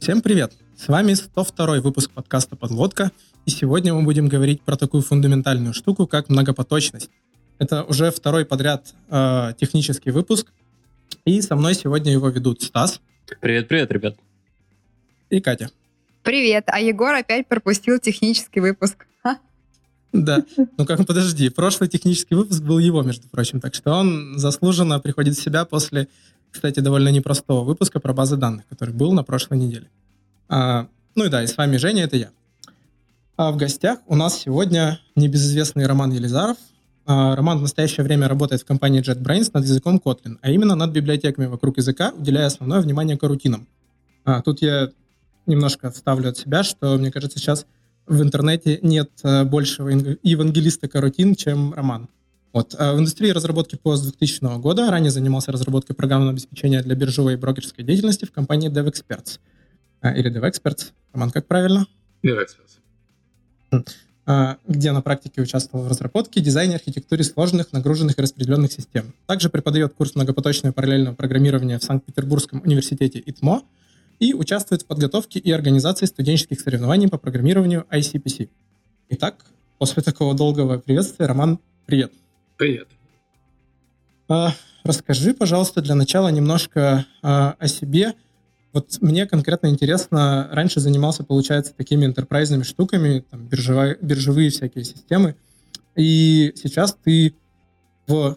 Всем привет! С вами 102 выпуск подкаста «Подводка», и сегодня мы будем говорить про такую фундаментальную штуку, как многопоточность. Это уже второй подряд э, технический выпуск, и со мной сегодня его ведут Стас. Привет-привет, ребят. И Катя. Привет, а Егор опять пропустил технический выпуск. Да, ну как, подожди, прошлый технический выпуск был его, между прочим, так что он заслуженно приходит в себя после, кстати, довольно непростого выпуска про базы данных, который был на прошлой неделе. А, ну и да, и с вами Женя, это я. А в гостях у нас сегодня небезызвестный Роман Елизаров. А, Роман в настоящее время работает в компании JetBrains над языком Kotlin, а именно над библиотеками вокруг языка, уделяя основное внимание карутинам. А, тут я немножко вставлю от себя, что, мне кажется, сейчас в интернете нет э, большего евангелиста карутин, чем Роман. Вот. А в индустрии разработки с 2000 года ранее занимался разработкой программного обеспечения для биржевой и брокерской деятельности в компании DevExperts. А, или DevExperts. Роман, как правильно? DevExperts. А, где на практике участвовал в разработке, дизайне, архитектуре сложных, нагруженных и распределенных систем. Также преподает курс многопоточного параллельного программирования в Санкт-Петербургском университете ИТМО – и участвует в подготовке и организации студенческих соревнований по программированию ICPC. Итак, после такого долгого приветствия, Роман, привет. Привет. А, расскажи, пожалуйста, для начала немножко а, о себе. Вот мне конкретно интересно, раньше занимался, получается, такими интерпрайзными штуками, там, биржевые, биржевые всякие системы, и сейчас ты в,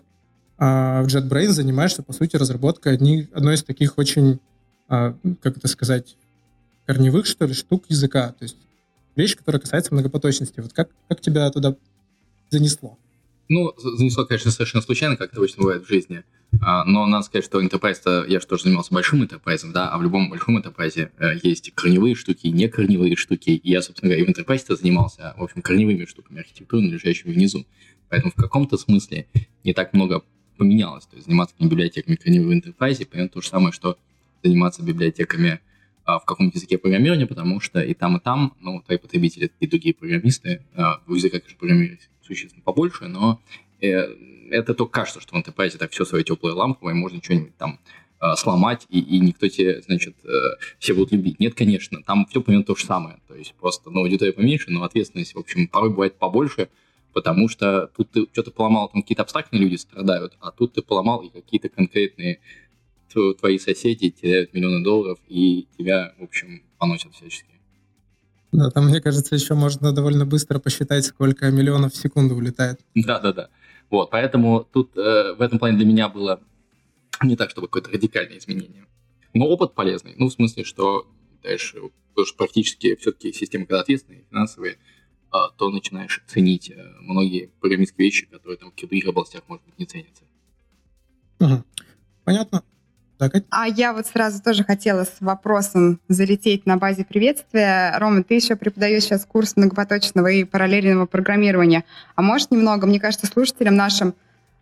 а, в JetBrains занимаешься, по сути, разработкой одни, одной из таких очень а, как это сказать, корневых, что ли, штук языка. То есть вещь, которая касается многопоточности. Вот как, как тебя туда занесло? Ну, занесло, конечно, совершенно случайно, как это обычно бывает в жизни. А, но надо сказать, что enterprise я же тоже занимался большим enterprise, да, а в любом большом enterprise э, есть корневые штуки, не корневые штуки. И я, собственно говоря, и в enterprise занимался, в общем, корневыми штуками архитектуры, лежащими внизу. Поэтому в каком-то смысле не так много поменялось. То есть заниматься библиотеками корневых в enterprise, примерно то же самое, что заниматься библиотеками а, в каком-то языке программирования, потому что и там, и там, ну, твои потребители и другие программисты, а, в языках, конечно, программировать существенно побольше, но э, это только кажется, что в Enterprise так все свои теплые ламповые, можно что-нибудь там э, сломать, и, и никто тебе, значит, э, все будут любить. Нет, конечно, там все примерно то же самое. То есть просто, ну, аудитория поменьше, но ответственность, в общем, порой бывает побольше, потому что тут ты что-то поломал, там какие-то абстрактные люди страдают, а тут ты поломал и какие-то конкретные твои соседи теряют миллионы долларов, и тебя, в общем, поносят всячески. Да, там, мне кажется, еще можно довольно быстро посчитать, сколько миллионов в секунду улетает. Да-да-да. Вот, поэтому тут э, в этом плане для меня было не так, чтобы какое-то радикальное изменение. Но опыт полезный. Ну, в смысле, что дальше, потому что практически все-таки системы, когда ответственные, финансовые, э, то начинаешь ценить э, многие программистские вещи, которые там в других областях, может быть, не ценятся. Угу. Понятно. Так. А я вот сразу тоже хотела с вопросом залететь на базе приветствия. Рома, ты еще преподаешь сейчас курс многопоточного и параллельного программирования. А может немного, мне кажется, слушателям нашим,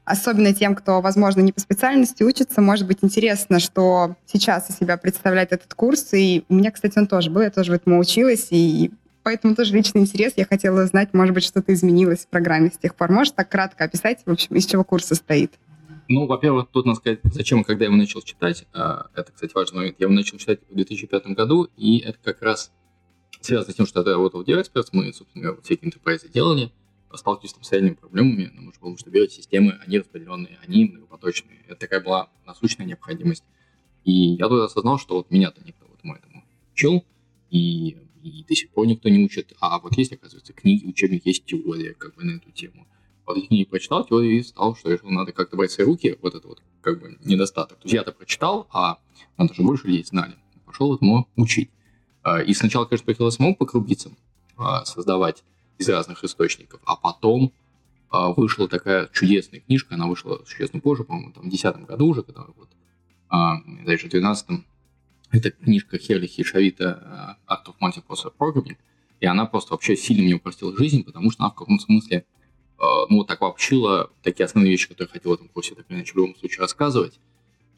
особенно тем, кто, возможно, не по специальности учится, может быть интересно, что сейчас из себя представляет этот курс. И у меня, кстати, он тоже был, я тоже в этом училась, и поэтому тоже личный интерес. Я хотела узнать, может быть, что-то изменилось в программе с тех пор. Можешь так кратко описать, в общем, из чего курс состоит? Ну, во-первых, тут надо сказать, зачем когда я его начал читать. А, это, кстати, важный момент. Я его начал читать в 2005 году, и это как раз связано с тем, что я работал в DevExperts, мы, собственно, вот всякие enterprise делали, сталкивались с реальными проблемами, ну, потому что делать системы, они распределенные, они многопоточные. Это такая была насущная необходимость. И я тут осознал, что вот меня-то никто вот этому учил, и, и до сих пор никто не учит. А вот есть, оказывается, книги, учебник, есть теория как бы на эту тему вот эти книги прочитал, теорию и стал, что решил, надо как-то брать свои руки, вот это вот как бы недостаток. То есть я-то прочитал, а надо же больше людей знали. Пошел этому учить. А, и сначала, конечно, приходилось самому по крупицам а, создавать из разных источников, а потом а, вышла такая чудесная книжка, она вышла чудесно позже, по-моему, там в 2010 году уже, когда вот, даже в 2012 это книжка Херли Хишавита Art of Multiprocessor Programming, и она просто вообще сильно мне упростила жизнь, потому что она в каком-то смысле Э, ну, так обобщила такие основные вещи, которые я хотел в этом курсе, так или иначе, в любом случае рассказывать.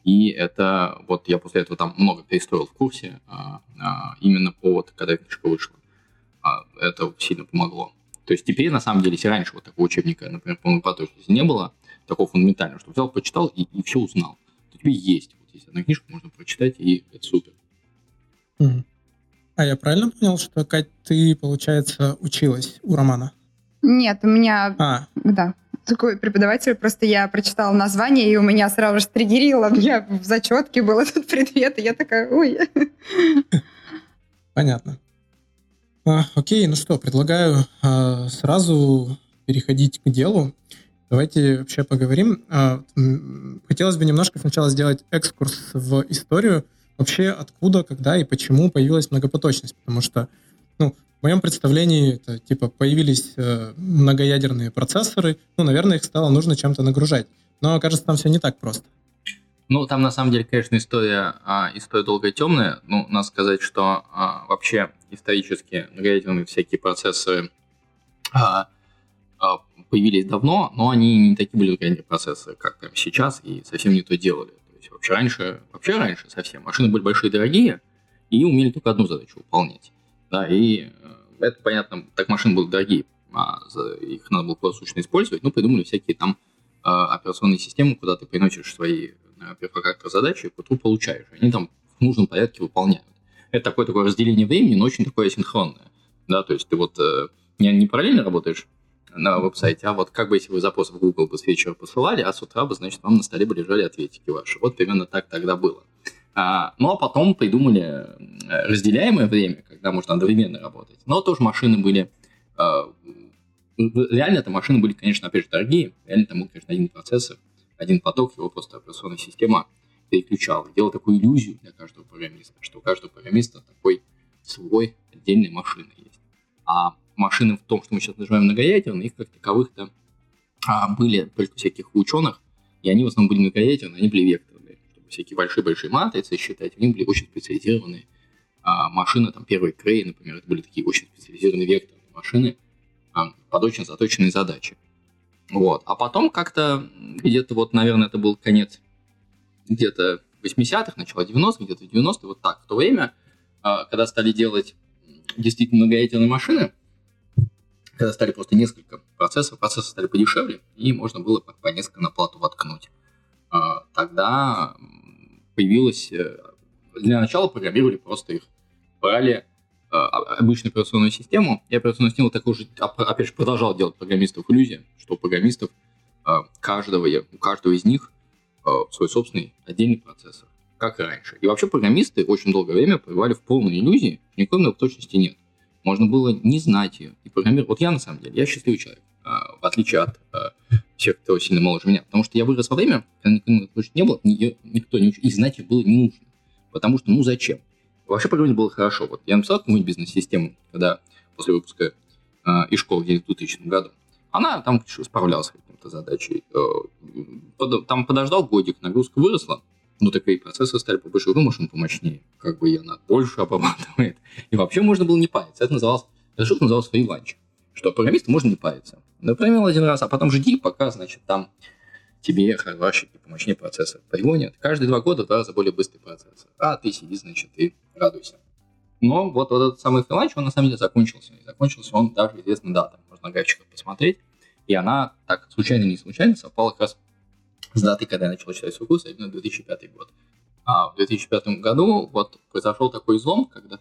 И это, вот я после этого там много перестроил в курсе, а, а, именно по вот, когда книжка вышла. А, это сильно помогло. То есть теперь, на самом деле, если раньше вот такого учебника, например, по поточности не было, такого фундаментального, что взял, почитал и, и все узнал, то теперь есть. Вот есть одна книжка, можно прочитать, и это супер. А я правильно понял, что, Кать, ты, получается, училась у Романа? Нет, у меня... А. Да. Такой преподаватель, просто я прочитала название, и у меня сразу же стригерило. У меня в зачетке был этот предмет, и я такая, ой. Понятно. А, окей, ну что, предлагаю а, сразу переходить к делу. Давайте вообще поговорим. А, хотелось бы немножко сначала сделать экскурс в историю. Вообще откуда, когда и почему появилась многопоточность. Потому что, ну, в моем представлении, это типа появились э, многоядерные процессоры, ну, наверное, их стало нужно чем-то нагружать. Но, кажется, там все не так просто. Ну, там на самом деле, конечно, история, а, история долгая темная. Ну, надо сказать, что а, вообще исторически многоядерные всякие процессоры а, а, появились давно, но они не такие были многоядерные процессоры, как прямо сейчас, и совсем не то делали. То есть вообще раньше, вообще раньше совсем машины были большие и дорогие, и умели только одну задачу выполнять. Да, и э, это понятно, так машины были дорогие, а их надо было круглосуточно использовать, ну, придумали всякие там а, операционные системы, куда ты приносишь свои перфокартер задачи, которую получаешь. Они там в нужном порядке выполняют. Это такое такое разделение времени, но очень такое асинхронное. Да, то есть ты вот э, не, не параллельно работаешь на веб-сайте, а вот как бы если вы запрос в Google бы с вечера посылали, а с утра бы, значит, вам на столе бы лежали ответики ваши. Вот примерно так тогда было. А, ну, а потом придумали э, разделяемое время, когда можно одновременно работать. Но тоже машины были... А, реально это машины были, конечно, опять же, дорогие. Реально там был, конечно, один процессор, один поток, его просто операционная система переключала. Делала такую иллюзию для каждого программиста, что у каждого программиста такой свой отдельной машины есть. А машины в том, что мы сейчас называем многоядерные, их как таковых-то а, были только всяких ученых, и они в основном были многоядерные, они были векторные. Всякие большие-большие матрицы считать, у них были очень специализированные а, машины, там первые Крей, например, это были такие очень специализированные векторные машины а, под очень заточенные задачи. Вот. А потом как-то где-то вот, наверное, это был конец где-то 80-х, начало 90-х, где-то 90-е, вот так, в то время, а, когда стали делать действительно многоядерные машины, когда стали просто несколько процессов, процессы стали подешевле, и можно было по, по несколько на плату воткнуть. А, тогда появилось... Э, для начала программировали просто их. Брали а, обычную операционную систему, и операционную систему такую же, опять же, продолжал делать программистов иллюзия, что у программистов а, каждого, у каждого из них свой собственный отдельный процессор, как и раньше. И вообще программисты очень долгое время пребывали в полной иллюзии, никакой точности нет. Можно было не знать ее и программировать. Вот я на самом деле, я счастливый человек, в отличие от всех, кто сильно моложе меня, потому что я вырос во время, когда точности не было, никто не учил, и знать ее было не нужно. Потому что, ну зачем? Вообще программирование было хорошо. Вот я написал какую-нибудь бизнес-систему, когда после выпуска э, из школы в 2000 году. Она там справлялась с какой-то задачей. Э, там подождал годик, нагрузка выросла, ну, такие процессы стали побольше, ну, машин помощнее, как бы и она больше обрабатывает. И вообще можно было не париться. Это называлось, эта штука называлась фриланч, что программисту можно не париться. Например, один раз, а потом жди, пока, значит, там тебе хардварщики помощнее процессор пригонят. Каждые два года два раза более быстрый процессор. А ты сиди, значит, и радуйся. Но вот, вот этот самый фриланч, он на самом деле закончился. И закончился он даже известной датой. Можно на графиках посмотреть. И она так случайно не случайно совпала как раз с датой, когда я начал читать свой курс, а именно 2005 год. А в 2005 году вот произошел такой злом, когда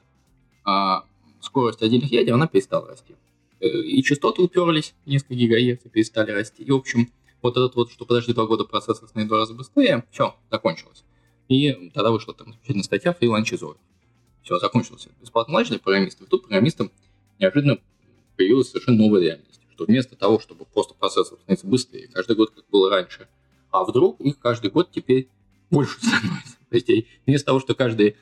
а, скорость отдельных ядер, она перестала расти. Э, и частоты уперлись, несколько гигагерц перестали расти. И, в общем, вот этот вот, что подожди два года процесс станет два раза быстрее, все, закончилось. И тогда вышла там замечательная статья фриланчизоров. Все, закончился бесплатный ланч для программистов. И тут программистам неожиданно появилась совершенно новая реальность, что вместо того, чтобы просто процессор становиться быстрее, каждый год, как было раньше, а вдруг их каждый год теперь больше становится. То есть вместо того, что каждые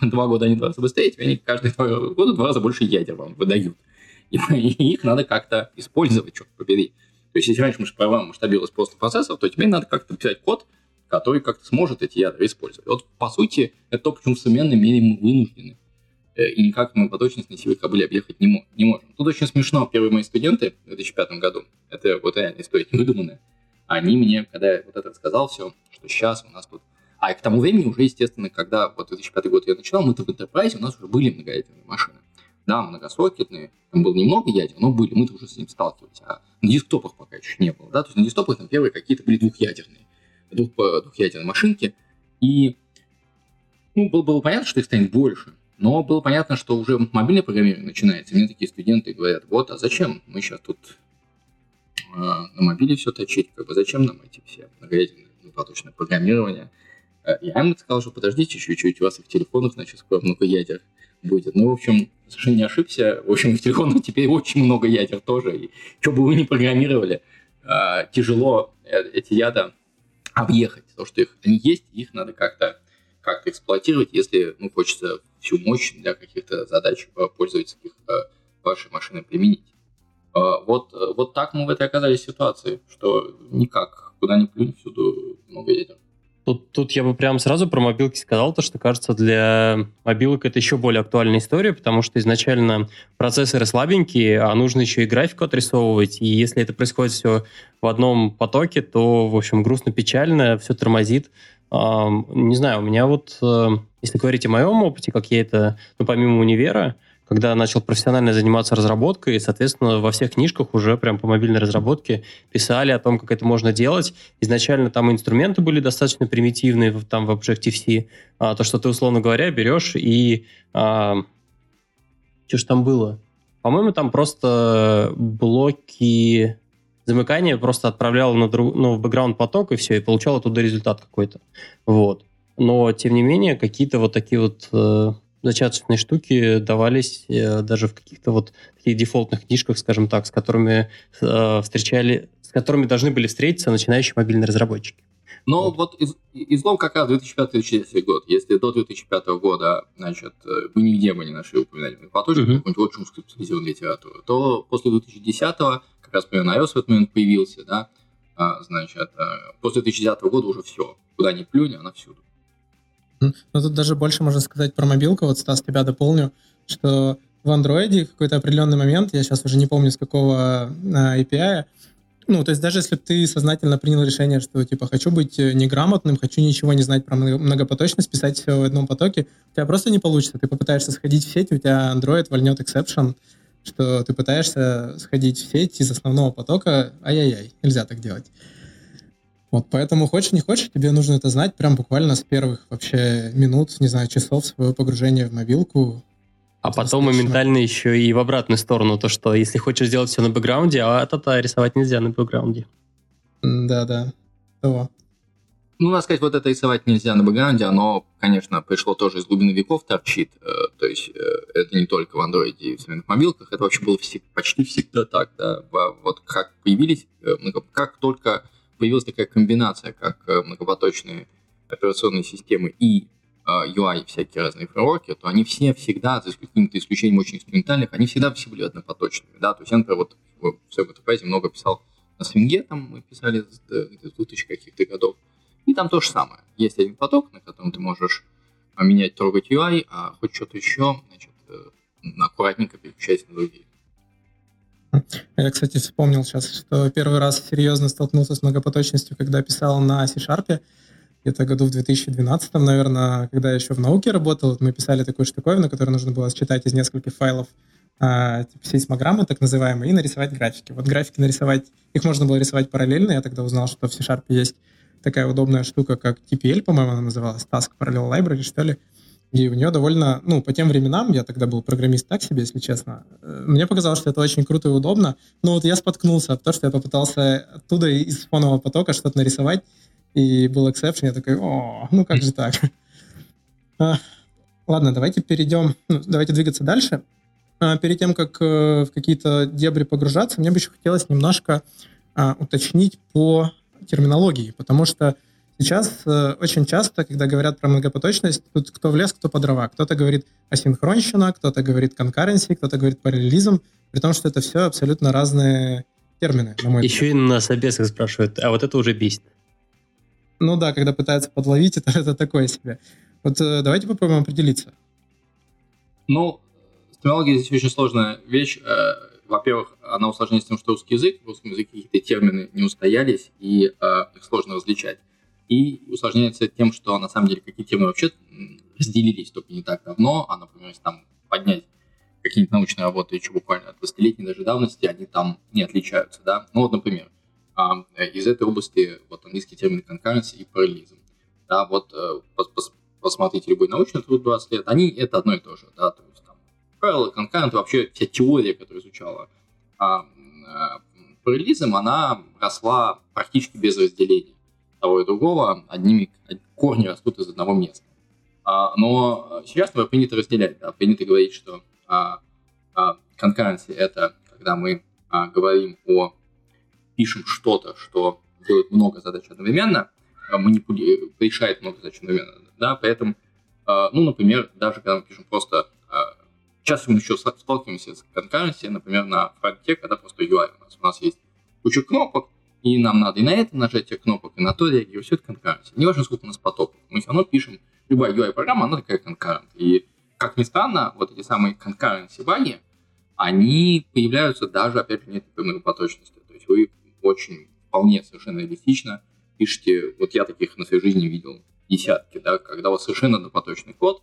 два года они два раза быстрее, теперь они каждые два года два раза больше ядер вам выдают. И, их надо как-то использовать, черт побери. То есть, если раньше программа масштабировалась просто процессор, то теперь надо как-то писать код, который как-то сможет эти ядра использовать. Вот, по сути, это то, почему в современном мире мы вынуждены. Э, и никак мы по точности на силовые кабели объехать не, не можем. Тут очень смешно. Первые мои студенты в 2005 году, это вот реально история не выдуманная, они мне, когда я вот это рассказал все, что сейчас у нас тут... А к тому времени уже, естественно, когда вот 2005 год я начинал, мы-то в Enterprise, у нас уже были многоядерные машины да, многосокетные, там было немного ядер, но были, мы-то уже с ним сталкивались, а на десктопах пока еще не было, да, то есть на десктопах там первые какие-то были двухъядерные, двух, двухъядерные машинки, и ну, было, было понятно, что их станет больше, Но было понятно, что уже мобильное программирование начинается. И мне такие студенты говорят, вот, а зачем мы сейчас тут э, на мобиле все точить? Как бы зачем нам эти все многоядерные поточное программирование? Э, я им сказал, что подождите чуть-чуть, у вас и в телефонах, значит, скоро много ядер будет. Ну, в общем, совершенно не ошибся. В общем, в телефонах теперь очень много ядер тоже. И что бы вы ни программировали, э, тяжело э, эти яда объехать. То, что их, они есть, их надо как-то как эксплуатировать, если ну, хочется всю мощь для каких-то задач пользовательских вашей машины применить. Вот, вот так мы в этой оказались ситуации, что никак, куда ни плюнь, всюду много ядер. Тут, тут я бы прям сразу про мобилки сказал, то, что, кажется, для мобилок это еще более актуальная история, потому что изначально процессоры слабенькие, а нужно еще и графику отрисовывать, и если это происходит все в одном потоке, то, в общем, грустно-печально, все тормозит. Не знаю, у меня вот, э, если говорить о моем опыте, как я это, ну, помимо универа, когда начал профессионально заниматься разработкой, соответственно, во всех книжках уже прям по мобильной разработке писали о том, как это можно делать. Изначально там инструменты были достаточно примитивные, там в Objective-C. А, то, что ты, условно говоря, берешь и... А, что ж там было? По-моему, там просто блоки замыкания просто отправлял на друг, ну, в бэкграунд поток, и все, и получал оттуда результат какой-то. Вот. Но, тем не менее, какие-то вот такие вот э, зачаточные штуки давались э, даже в каких-то вот таких дефолтных книжках, скажем так, с которыми э, встречали, с которыми должны были встретиться начинающие мобильные разработчики. Но вот, вот из, излом как раз 2005-2010 год. Если до 2005 года, значит, э, вы нигде бы не нашли упоминания поточек, uh-huh. какую-нибудь очень специализированную литературу, то после 2010 как раз примерно iOS в этот момент появился, да, а, значит, э, после 2010 года уже все. Куда ни плюнь, она всюду. Ну, тут даже больше можно сказать про мобилку. Вот, Стас, тебя дополню, что в андроиде какой-то определенный момент, я сейчас уже не помню, с какого а, API, ну, то есть даже если ты сознательно принял решение, что, типа, хочу быть э, неграмотным, хочу ничего не знать про многопоточность, писать все в одном потоке, у тебя просто не получится. Ты попытаешься сходить в сеть, у тебя Android вольнет exception, что ты пытаешься сходить в сеть из основного потока, ай-яй-яй, нельзя так делать. Вот, поэтому хочешь не хочешь, тебе нужно это знать прям буквально с первых вообще минут, не знаю, часов своего погружения в мобилку. А потом моментально еще и в обратную сторону, то, что если хочешь сделать все на бэкграунде, а это рисовать нельзя на бэкграунде. Да-да, того. Ну, надо сказать, вот это рисовать нельзя на бэкграунде, оно, конечно, пришло тоже из глубины веков, торчит. Э, то есть э, это не только в Android и в современных мобилках, это вообще было почти всегда так. Да? Вот как появились, э, как только появилась такая комбинация, как э, многопоточные операционные системы и UI, э, всякие разные фреймворки, то они все всегда, за каким-то исключением очень инструментальных, они всегда все были однопоточными. Да? То есть я, например, вот в своем Enterprise много писал на свинге, там мы писали с 2000 каких-то годов, и там то же самое. Есть один поток, на котором ты можешь а, менять, трогать UI, а хоть что-то еще, значит, э, аккуратненько переключать на другие. Я, кстати, вспомнил сейчас, что первый раз серьезно столкнулся с многопоточностью, когда писал на C-Sharp, где-то году в 2012, наверное, когда я еще в науке работал, мы писали такую штуковину, которую нужно было считать из нескольких файлов а, типа сейсмограммы, так называемые, и нарисовать графики. Вот графики нарисовать, их можно было рисовать параллельно, я тогда узнал, что в C-Sharp есть такая удобная штука, как TPL, по-моему, она называлась, Task Parallel Library, что ли, и у нее довольно, ну, по тем временам, я тогда был программист так себе, если честно, э, мне показалось, что это очень круто и удобно, но вот я споткнулся от того, что я попытался оттуда из фонового потока что-то нарисовать, и был эксепшн, я такой, о, ну как же так? А, ладно, давайте перейдем, ну, давайте двигаться дальше. А, перед тем, как э, в какие-то дебри погружаться, мне бы еще хотелось немножко а, уточнить по терминологии, потому что Сейчас э, очень часто, когда говорят про многопоточность, тут кто в лес, кто по дрова. Кто-то говорит асинхронщина, кто-то говорит конкуренции, кто-то говорит параллелизм, при том, что это все абсолютно разные термины, на мой Еще взгляд. и на собесах спрашивают, а вот это уже бесит. Ну да, когда пытаются подловить, это, это такое себе. Вот э, давайте попробуем определиться. Ну, с терминологией здесь очень сложная вещь. Э, во-первых, она усложняется тем, что русский язык, в русском языке какие-то термины не устоялись, и э, их сложно различать. И усложняется тем, что на самом деле какие темы вообще разделились только не так давно, а, например, если там поднять какие-нибудь научные работы еще буквально от 20-летней даже давности, они там не отличаются, да. Ну вот, например, из этой области вот английский термин concurrency и параллелизм. Да, вот э, посмотрите любой научный труд 20 лет, они это одно и то же, да, то есть там правила, конкурент, вообще вся теория, которая изучала а, параллелизм, она росла практически без разделения того и другого, одними корни растут из одного места. А, но сейчас мы принято разделять, да, принято говорить, что а, а, конкуренция это когда мы а, говорим о пишем что-то, что делает много задач одновременно, а, манипули... решает много задач одновременно, да, поэтому, а, ну, например, даже когда мы пишем просто а, Часто мы еще сталкиваемся с конкуренцией, например, на фронте, когда просто UI у нас. У нас есть куча кнопок, и нам надо и на это нажатие кнопок, и на то реагировать. Все это конкуренция. Не важно, сколько у нас потоков. Мы все равно пишем, любая UI-программа, она такая конкурент. И, как ни странно, вот эти самые конкуренции баги, они появляются даже, опять же, нет поточности. То есть вы очень вполне совершенно реалистично пишете, вот я таких на своей жизни видел десятки, да, когда у вас совершенно однопоточный код,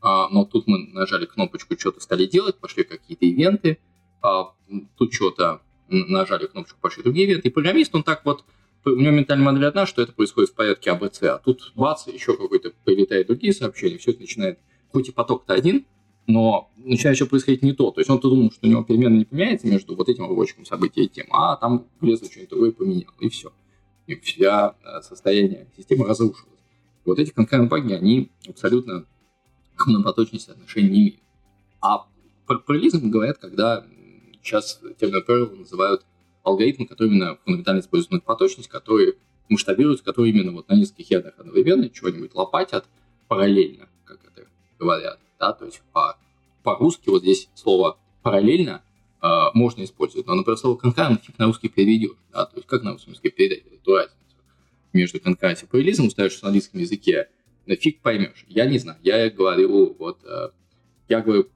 а, но тут мы нажали кнопочку, что-то стали делать, пошли какие-то ивенты, а, тут что-то нажали кнопочку, пошли другие ивенты, и программист, он так вот, у него ментальная модель одна, что это происходит в порядке АБЦ, а тут бац, еще какой-то прилетает другие сообщения, все это начинает, хоть и поток-то один, но начинает еще происходить не то. То есть он-то думал, что у него перемена не поменяется между вот этим обочком события и тем, а там влезло что-нибудь другое поменял, и все. И вся э, состояние системы разрушилось. Вот эти конкретные баги, они абсолютно к многопоточности отношения не имеют. А про параллелизм говорят, когда сейчас термин parallel называют алгоритмы, которые именно фундаментально используют многопоточность, которые масштабируются, которые именно вот на нескольких ядрах одновременно чего-нибудь лопатят параллельно, как это говорят. Да? То есть по, по-русски вот здесь слово параллельно э, можно использовать, но, например, слово конкурентно фиг на русский переведешь. Да? То есть как на русском языке передать эту разницу между конкуренцией и параллелизмом, ставишь в английском языке фиг поймешь. Я не знаю. Я говорю, вот, э, я говорю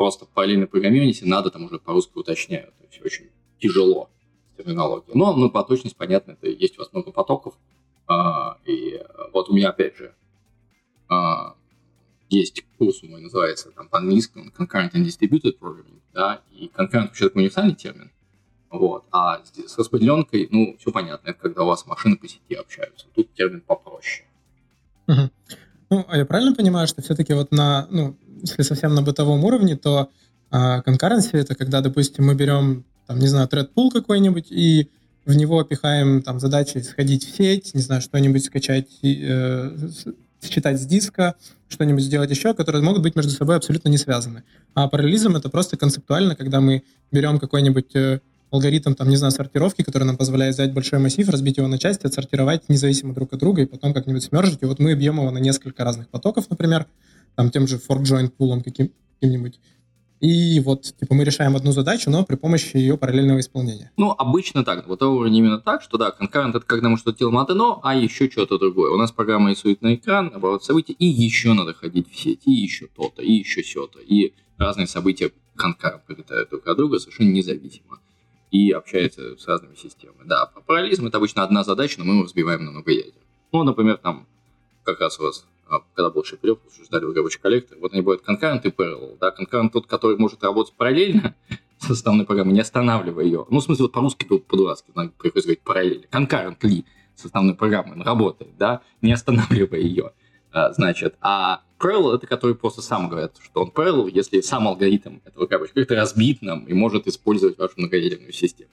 просто параллельно программированию, если надо, там уже по-русски уточняю. То есть очень тяжело с терминологией. Но ну, по точности, понятно, это есть у вас много потоков. А, и вот у меня, опять же, а, есть курс мой, называется там по-английски Concurrent and Distributed Programming, да, и concurrent вообще такой универсальный термин, вот, а с распределенкой, ну, все понятно, это когда у вас машины по сети общаются, тут термин попроще. Угу. Ну, а я правильно понимаю, что все-таки вот на, ну, если совсем на бытовом уровне, то а, concurrency это когда, допустим, мы берем, там, не знаю, thread какой-нибудь и в него пихаем там задачи сходить в сеть, не знаю, что-нибудь скачать, э, считать с диска, что-нибудь сделать еще, которые могут быть между собой абсолютно не связаны. А параллелизм это просто концептуально, когда мы берем какой-нибудь э, алгоритм, там, не знаю, сортировки, который нам позволяет взять большой массив, разбить его на части, отсортировать независимо друг от друга и потом как-нибудь смержить. И вот мы бьем его на несколько разных потоков, например, там тем же fork join пулом каким- каким-нибудь. И вот, типа, мы решаем одну задачу, но при помощи ее параллельного исполнения. Ну, обычно так. Вот уровень именно так, что да, конкурент это когда мы что-то делаем одно, а еще что-то другое. У нас программа рисует на экран, наоборот, события, и еще надо ходить в сеть, и еще то-то, и еще все-то. И разные события конкурент прилетают друг от друга совершенно независимо и общается с разными системами. Да, параллелизм это обычно одна задача, но мы его разбиваем на много ядер. Ну, например, там как раз у вас, когда был Шепелев, обсуждали в рабочий коллектор, вот они будут concurrent и parallel. Да? Concurrent тот, который может работать параллельно с основной программой, не останавливая ее. Ну, в смысле, вот по-русски по-дурацки приходится говорить параллельно. Concurrently с основной программой он работает, да, не останавливая ее. А, значит, а parallel это который просто сам говорит, что он parallel, если сам алгоритм этого кабочка как-то разбит нам и может использовать вашу многоядерную систему.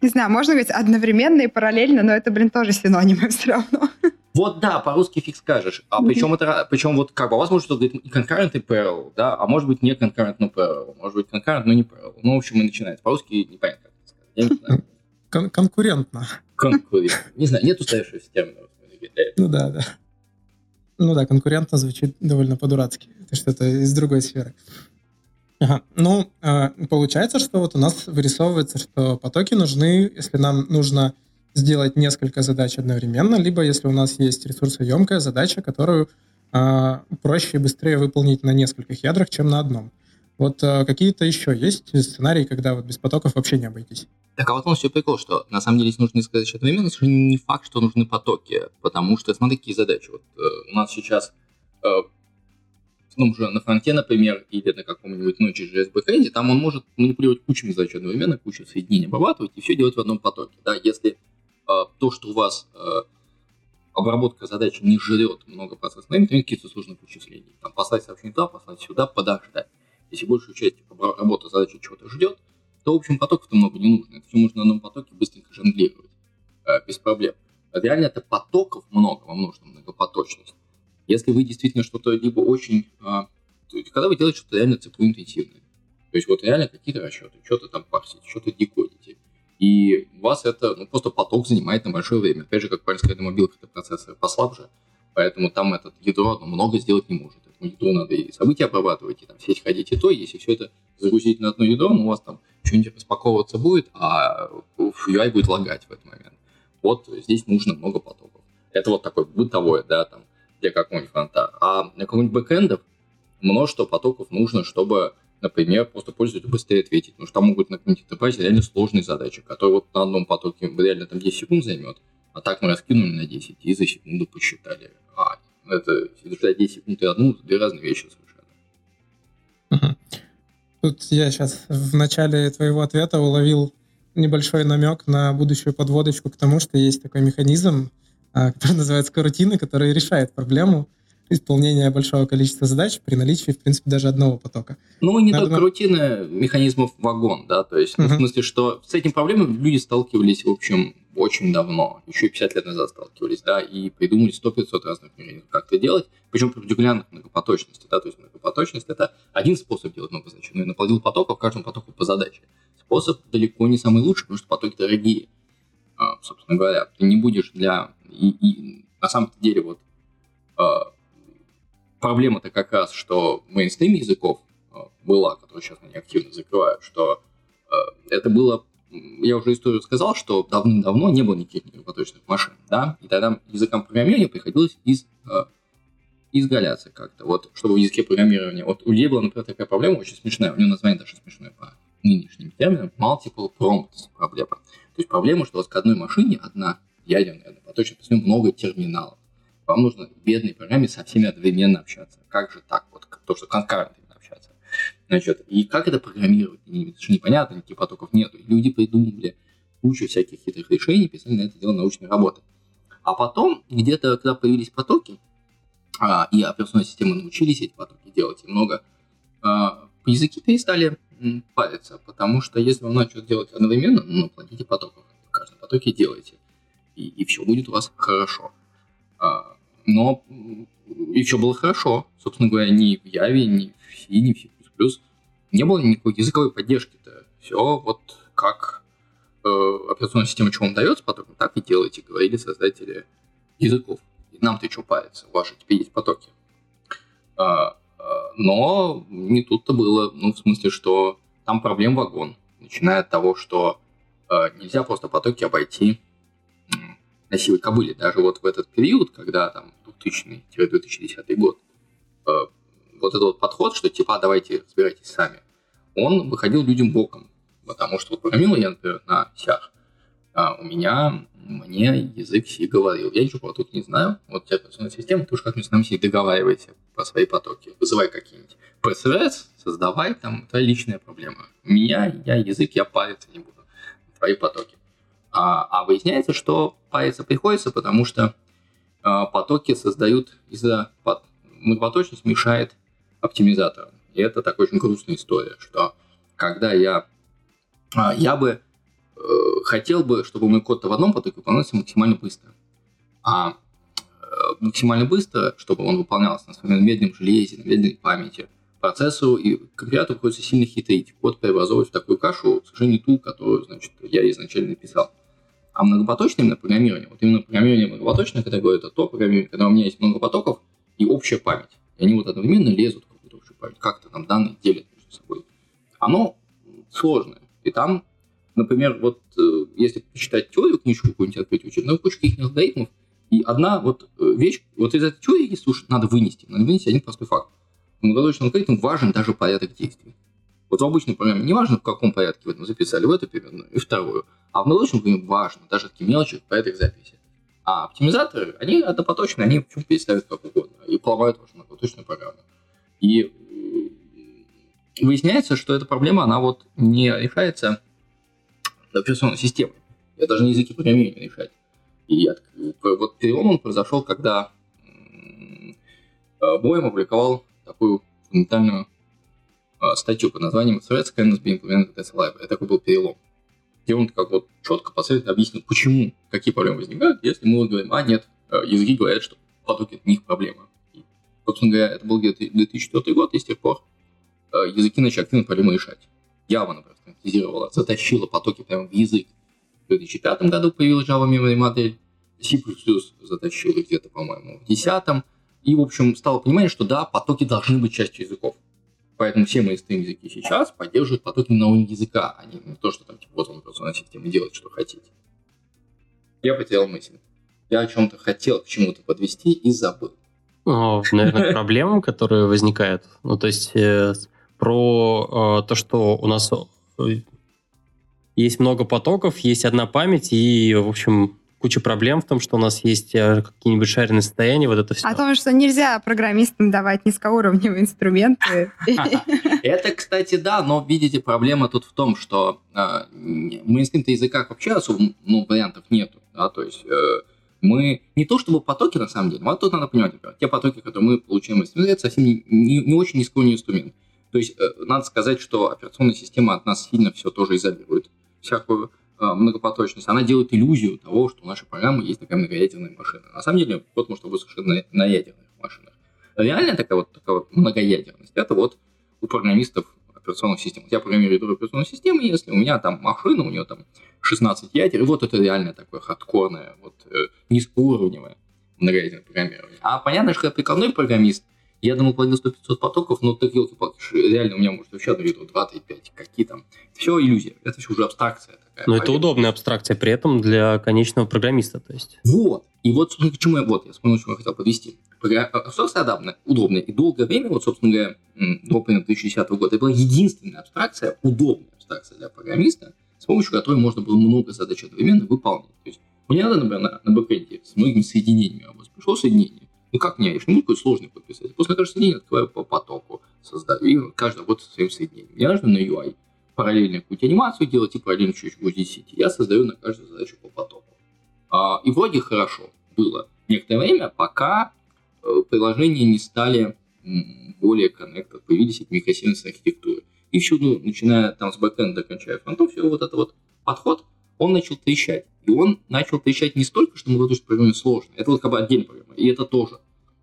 Не знаю, можно говорить одновременно и параллельно, но это, блин, тоже синонимы все равно. Вот да, по-русски фиг скажешь. А причем это, причем вот как бы у вас может быть и concurrent, и parallel, да, а может быть не concurrent, но parallel, может быть concurrent, но не parallel. Ну, в общем, и начинается. По-русски непонятно, как это сказать. Я не знаю. Кон- конкурентно. Конкурентно. Не знаю, нет устоявшегося термина. Ну да, да. Ну да, конкурентно звучит довольно по-дурацки. Это что-то из другой сферы. Ага. Ну, э, получается, что вот у нас вырисовывается, что потоки нужны, если нам нужно сделать несколько задач одновременно, либо если у нас есть ресурсоемкая задача, которую э, проще и быстрее выполнить на нескольких ядрах, чем на одном. Вот э, какие-то еще есть сценарии, когда вот без потоков вообще не обойтись? Так, а вот он все прикол, что на самом деле, если нужно несколько задач одновременно, это не факт, что нужны потоки, потому что, смотри, какие задачи. Вот э, у нас сейчас э, ну, уже на фронте, например, или на каком-нибудь Node.js бэкэнде, там он может манипулировать кучами задач одновременно, кучу соединений обрабатывать и все делать в одном потоке. Да, если то, что у вас э, обработка задачи не жрет много процессов времени, то нет каких-то сложных вычислений. Там послать сообщение туда, послать сюда, подождать. Если большую часть работы задачи чего-то ждет, то, в общем, потоков-то много не нужно. Все можно на одном потоке быстренько жонглировать, э, без проблем. Реально это потоков много, вам нужна многопоточность. Если вы действительно что-то либо очень... Э, когда вы делаете что-то реально цепоинтенсивное, то есть вот реально какие-то расчеты, что-то там парсите, что-то декодите, и у вас это ну, просто поток занимает на большое время. Опять же, как правильно сказать, на мобилках это процессор послабже, поэтому там этот ядро оно много сделать не может. Этому ядру надо и события обрабатывать, и там сеть ходить, и то. Если все это загрузить на одно ядро, ну, у вас там что-нибудь распаковываться будет, а UI будет лагать в этот момент. Вот здесь нужно много потоков. Это вот такое бытовое, да, там, для какого-нибудь фронта. А для какого-нибудь бэкэндов множество потоков нужно, чтобы например, просто пользователю быстрее ответить. Потому что там могут на каком-нибудь реально сложные задачи, которые вот на одном потоке реально там 10 секунд займет, а так мы раскинули на 10 и за секунду посчитали. А, это за 10 секунд и одну, две разные вещи совершенно. Тут я сейчас в начале твоего ответа уловил небольшой намек на будущую подводочку к тому, что есть такой механизм, а, который называется карутины, который решает проблему исполнения большого количества задач при наличии, в принципе, даже одного потока. Ну, не Надо только рутины механизмов вагон, да, то есть, uh-huh. в смысле, что с этим проблемой люди сталкивались, в общем, очень давно, еще и 50 лет назад сталкивались, да, и придумали 100-500 разных механизмов, как это делать, причем перпендикулярных многопоточности, да, то есть многопоточность – это один способ делать много задач, но и наплодил потоков, каждому потоку по задаче. Способ далеко не самый лучший, потому что потоки дорогие, а, собственно говоря. Ты не будешь для... И, и на самом деле вот а, проблема-то как раз, что мейнстрим языков э, была, которую сейчас они активно закрывают, что э, это было я уже историю сказал, что давным-давно не было никаких многопоточных машин, да, и тогда языкам программирования приходилось из, э, изгаляться как-то, вот, чтобы в языке программирования, вот у людей была, например, такая проблема очень смешная, у него название даже смешное по нынешним терминам, multiple prompts проблема, то есть проблема, что у вас к одной машине одна ядерная, однопоточная, много терминалов, вам нужно в бедной программе со всеми одновременно общаться. Как же так? Вот то, что конкурентно общаться. Значит, и как это программировать? Это же непонятно, никаких потоков нету. И люди придумали кучу всяких хитрых решений, писали на это дело научные работы. А потом, где-то, когда появились потоки, а, и операционные системы научились эти потоки делать, и много а, языки перестали париться, потому что если вам что-то делать одновременно, ну, платите потоков. В каждом потоке делайте. И, и все будет у вас хорошо. А, но еще было хорошо. Собственно говоря, ни в Яве, ни в C, ни в C++ не было никакой языковой поддержки-то. Все вот как э, операционная система что вам дается потом, так и делайте, говорили создатели языков. И нам-то что париться, же теперь есть потоки. А, а, но не тут-то было, ну, в смысле, что там проблем вагон. Начиная от того, что э, нельзя просто потоки обойти на силой кобыле. Даже вот в этот период, когда там 2000-2010 год, э, вот этот вот подход, что типа давайте разбирайтесь сами, он выходил людям боком. Потому что вот программировал я, например, на сях. А у меня, мне язык C говорил. Я ничего потоки не знаю. Вот у тебя операционная система, ты уж как-нибудь нам C договаривайся про свои потоки. Вызывай какие-нибудь. PSRS, создавай, там, это личная проблема. Меня, я язык, я париться не буду. Твои потоки. А, а выясняется, что париться приходится, потому что а, потоки создают из-за многопоточность мешает оптимизаторам. И это такая очень грустная история, что когда я, а, я бы э, хотел бы, чтобы мой код в одном потоке выполнялся максимально быстро. А э, максимально быстро, чтобы он выполнялся на своем медленном железе, на медленной памяти, процессору и компилятору приходится сильно хитрить. Код преобразовывать в такую кашу, к сожалению, ту, которую, значит, я изначально написал. А многопоточное именно программирование, вот именно программирование многопоточной категории, это то программирование, когда у меня есть много потоков и общая память. И они вот одновременно лезут в какую-то общую память, как-то там данные делят между собой. Оно сложное. И там, например, вот э, если почитать теорию, книжку какую-нибудь открыть, ну, куча каких-нибудь алгоритмов, и одна вот э, вещь, вот из этой теории, если уж надо вынести, надо вынести один простой факт. В многопоточном алгоритме важен даже порядок действий. Вот в обычной программе не важно, в каком порядке вы там записали в эту переменную и вторую. А в программе важно, даже такие мелочи по этой записи. А оптимизаторы, они однопоточные, они почему переставят как угодно и поломают вашу многопоточную программу. И выясняется, что эта проблема, она вот не решается операционной системой. Это даже не языки программирования решать. И от, вот перелом он произошел, когда Боем опубликовал такую фундаментальную статью под названием Threats can be implemented library. Это такой был перелом. Где он как вот четко последовательно объяснил, почему, какие проблемы возникают, если мы вот говорим, а нет, языки говорят, что потоки это не их проблема. И, собственно говоря, это был где-то 2004 год, и с тех пор языки начали активно проблемы решать. Java, например, автоматизировала, затащила потоки прямо в язык. В 2005 году появилась Java Memory модель, C++ затащила где-то, по-моему, в 2010 и, в общем, стало понимание, что да, потоки должны быть частью языков. Поэтому все мои стрим языки сейчас поддерживают потоки на уровне языка, а не то, что там, типа, вот он операционная система делает, что хотите. Я потерял мысль. Я о чем-то хотел к чему-то подвести и забыл. О, наверное, проблемам, которые возникают. Ну, то есть э, про э, то, что у нас э, есть много потоков, есть одна память, и, в общем, куча проблем в том, что у нас есть э, какие-нибудь шаренные состояния, вот это все. О том, что нельзя программистам давать низкоуровневые инструменты. Это, кстати, да, но, видите, проблема тут в том, что э, в мейнстрим-то языках вообще особо ну, вариантов нету, да, то есть э, мы не то чтобы потоки, на самом деле, вот тут надо понимать, например, те потоки, которые мы получаем из это совсем не, не, не очень низкоуровневый инструмент. То есть надо сказать, что операционная система от нас сильно все тоже изолирует, всякую Э, многопоточность, она делает иллюзию того, что у нашей программы есть такая многоядерная машина. На самом деле, вот может быть совершенно на ядерных машинах. Реальная такая вот, такая вот многоядерность, это вот у программистов операционных систем. Я программирую другую операционную систему, если у меня там машина, у нее там 16 ядер, и вот это реально такое хардкорное, вот э, низкоуровневое многоядерное программирование. А понятно, что я прикладной программист – я думал, платил 100-500 потоков, но так елки-палки, реально у меня может вообще одно видео 2-3-5, какие там. Все иллюзия, это все уже абстракция такая. Но это удобная абстракция при этом для конечного программиста, то есть. Вот. И вот, собственно, к чему я, вот, я вспомнил, что я хотел подвести. Абстракция адапная, удобная. И долгое время, вот, собственно говоря, до примерно 2010 года, это была единственная абстракция, удобная абстракция для программиста, с помощью которой можно было много задач одновременно выполнить. То есть, мне надо, например, на, на бэкэнде с многими соединениями, а вас пришло соединение, ну как не могу сложный код писать. После каждого соединения открываю по потоку, создаю, и каждый работает со своим соединением. Мне нужно на UI параллельно какую-то анимацию делать и параллельно чуть-чуть сети. Я создаю на каждую задачу по потоку. А, и вроде хорошо было некоторое время, пока э, приложения не стали более коннектор, появились эти микросервисные архитектуры. И всюду, начиная там с бэкэнда, кончая фронтом, все вот это вот подход, он начал трещать. И он начал трещать не столько, что мы говорим, что программирование сложно. Это вот как бы отдельная проблема. И это тоже.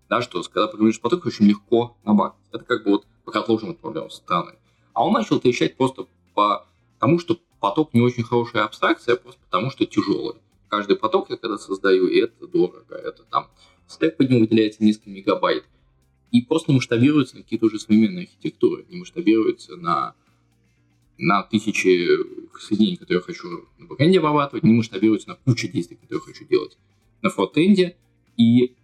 Да, что когда программируешь поток, очень легко набагать. Это как бы вот пока отложим эту проблему со стороны. А он начал трещать просто по тому, что поток не очень хорошая абстракция, просто потому что тяжелый. Каждый поток я когда создаю, и это дорого. Это там стек под ним выделяется несколько мегабайт. И просто масштабируется на какие-то уже современные архитектуры, не масштабируется на на тысячи соединений, которые я хочу на бэкэнде обрабатывать, не масштабируется на кучу действий, которые я хочу делать на фронтенде. И,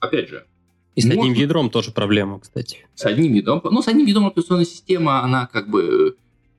опять же, и с одним ядром тоже проблема, кстати. С одним ядром. Ну, с одним ядром операционная система, она как бы...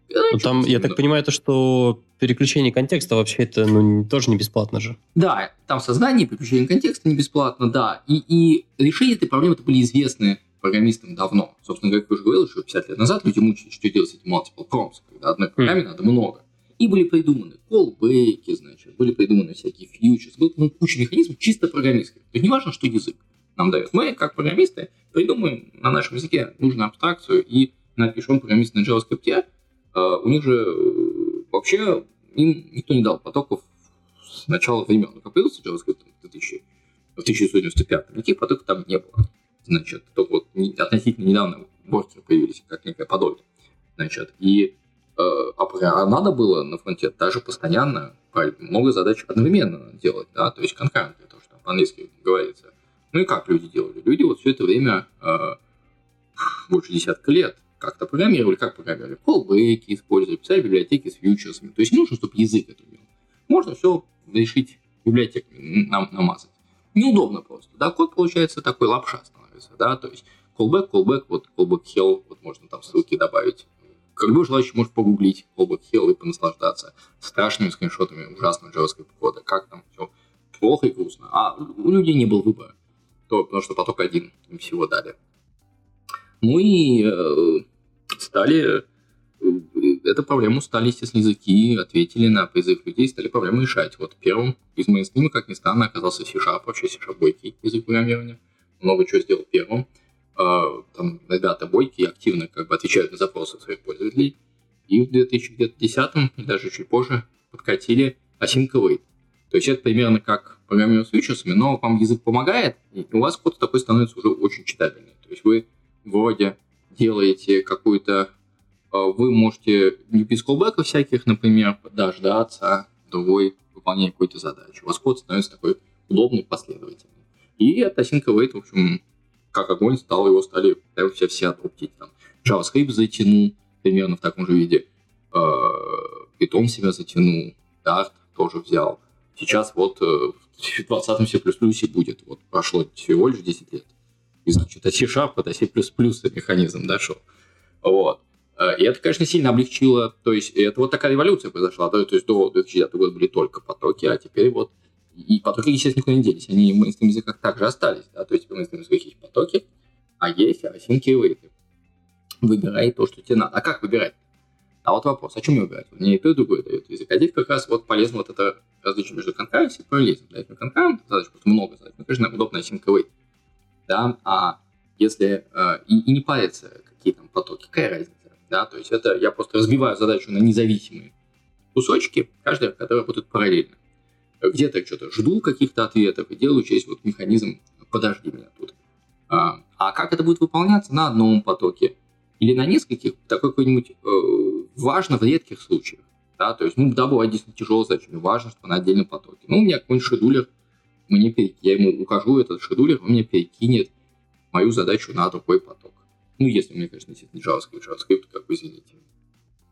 Э, ну, там, я так понимаю, то, что переключение контекста вообще это ну, тоже не бесплатно же. Да, там создание переключение контекста не бесплатно, да. И, и решение этой проблемы это были известны программистам давно. Собственно, как я уже говорил, что 50 лет назад люди мучились, что делать с этим multiple prompts, когда одной программе mm. надо много. И были придуманы callback, значит, были придуманы всякие фьючерс, была ну, куча механизмов чисто программистских. То есть не важно, что язык нам дает. Мы, как программисты, придумаем на нашем языке нужную абстракцию и напишем программист на JavaScript. Uh, у них же uh, вообще им никто не дал потоков с начала времен. Как появился JavaScript в 2000, в 1995, никаких потоков там не было. Значит, только вот относительно недавно воркеры появились, как некое подобие. Значит, и э, а надо было на фронте даже постоянно много задач одновременно делать, да, то есть конкуренты, то, что по-английски говорится. Ну и как люди делали? Люди вот все это время, э, больше десятка лет, как-то программировали, как программировали, callback использовали, писали библиотеки с фьючерсами. То есть не нужно, чтобы язык это умел. Можно все решить библиотеками, нам намазать. Неудобно просто. Да, код получается такой лапша становится, да, то есть callback, callback, вот callback hell, вот можно там ссылки добавить. Как любой желающий может погуглить callback hell и понаслаждаться страшными скриншотами ужасного JavaScript кода, как там все плохо и грустно. А у людей не было выбора то, потому что поток один им всего дали. Ну и э, стали эту проблему стали, естественно, языки, ответили на призыв людей, стали проблему решать. Вот первым из мейнстрима, как ни странно, оказался C-Sharp, вообще C-Sharp бойкий язык программирования. Много чего сделал первым. А, там ребята бойкие активно как бы отвечают на запросы своих пользователей. И в 2010 и даже чуть позже подкатили async. То есть это примерно как программирование с фьючерсами, но вам язык помогает, и у вас код такой становится уже очень читабельный. То есть вы вроде делаете какую-то... А, вы можете не без колбеков всяких, например, дождаться другой выполнения какой-то задачи. У вас код становится такой удобный, последовательный. И это async await, в общем, как огонь стал, его стали прям все, адоптить. Там, JavaScript затянул примерно в таком же виде. А, Python себя затянул. Dart тоже взял. Сейчас вот э, в 20-м C++ будет. Вот прошло всего лишь 10 лет. И значит, от C-Sharp до C++ механизм дошел. Вот. Э, и это, конечно, сильно облегчило, то есть это вот такая революция произошла, да? то есть до 2009 года были только потоки, а теперь вот и потоки, естественно, никуда не делись, они в мейнстрим языках также остались, да, то есть в мейнстрим языках есть потоки, а есть async и wait. Выбирай то, что тебе надо. А как выбирать? А вот вопрос, а чем выбирать? Мне и то, и другое дает язык. А здесь как раз вот полезно вот это различие между конкуренцией и параллелизмом. Да, если конкурент, задач просто много задач, ну, конечно, удобно async wait. Да, а если э, и, и не париться, какие там потоки, какая разница? Да, то есть это я просто разбиваю задачу на независимые кусочки, каждая, которая работает параллельно. Где-то что-то жду каких-то ответов и делаю через вот механизм «подожди меня тут». А, а как это будет выполняться на одном потоке? или на нескольких, такой какой-нибудь э, важно в редких случаях. Да, то есть, ну, да, бывает действительно тяжелая задача, мне важно, чтобы на отдельном потоке. Ну, у меня какой-нибудь шедулер, мне перек... я ему укажу этот шедулер, он мне перекинет мою задачу на другой поток. Ну, если мне, конечно, действительно JavaScript, JavaScript, как вы извините,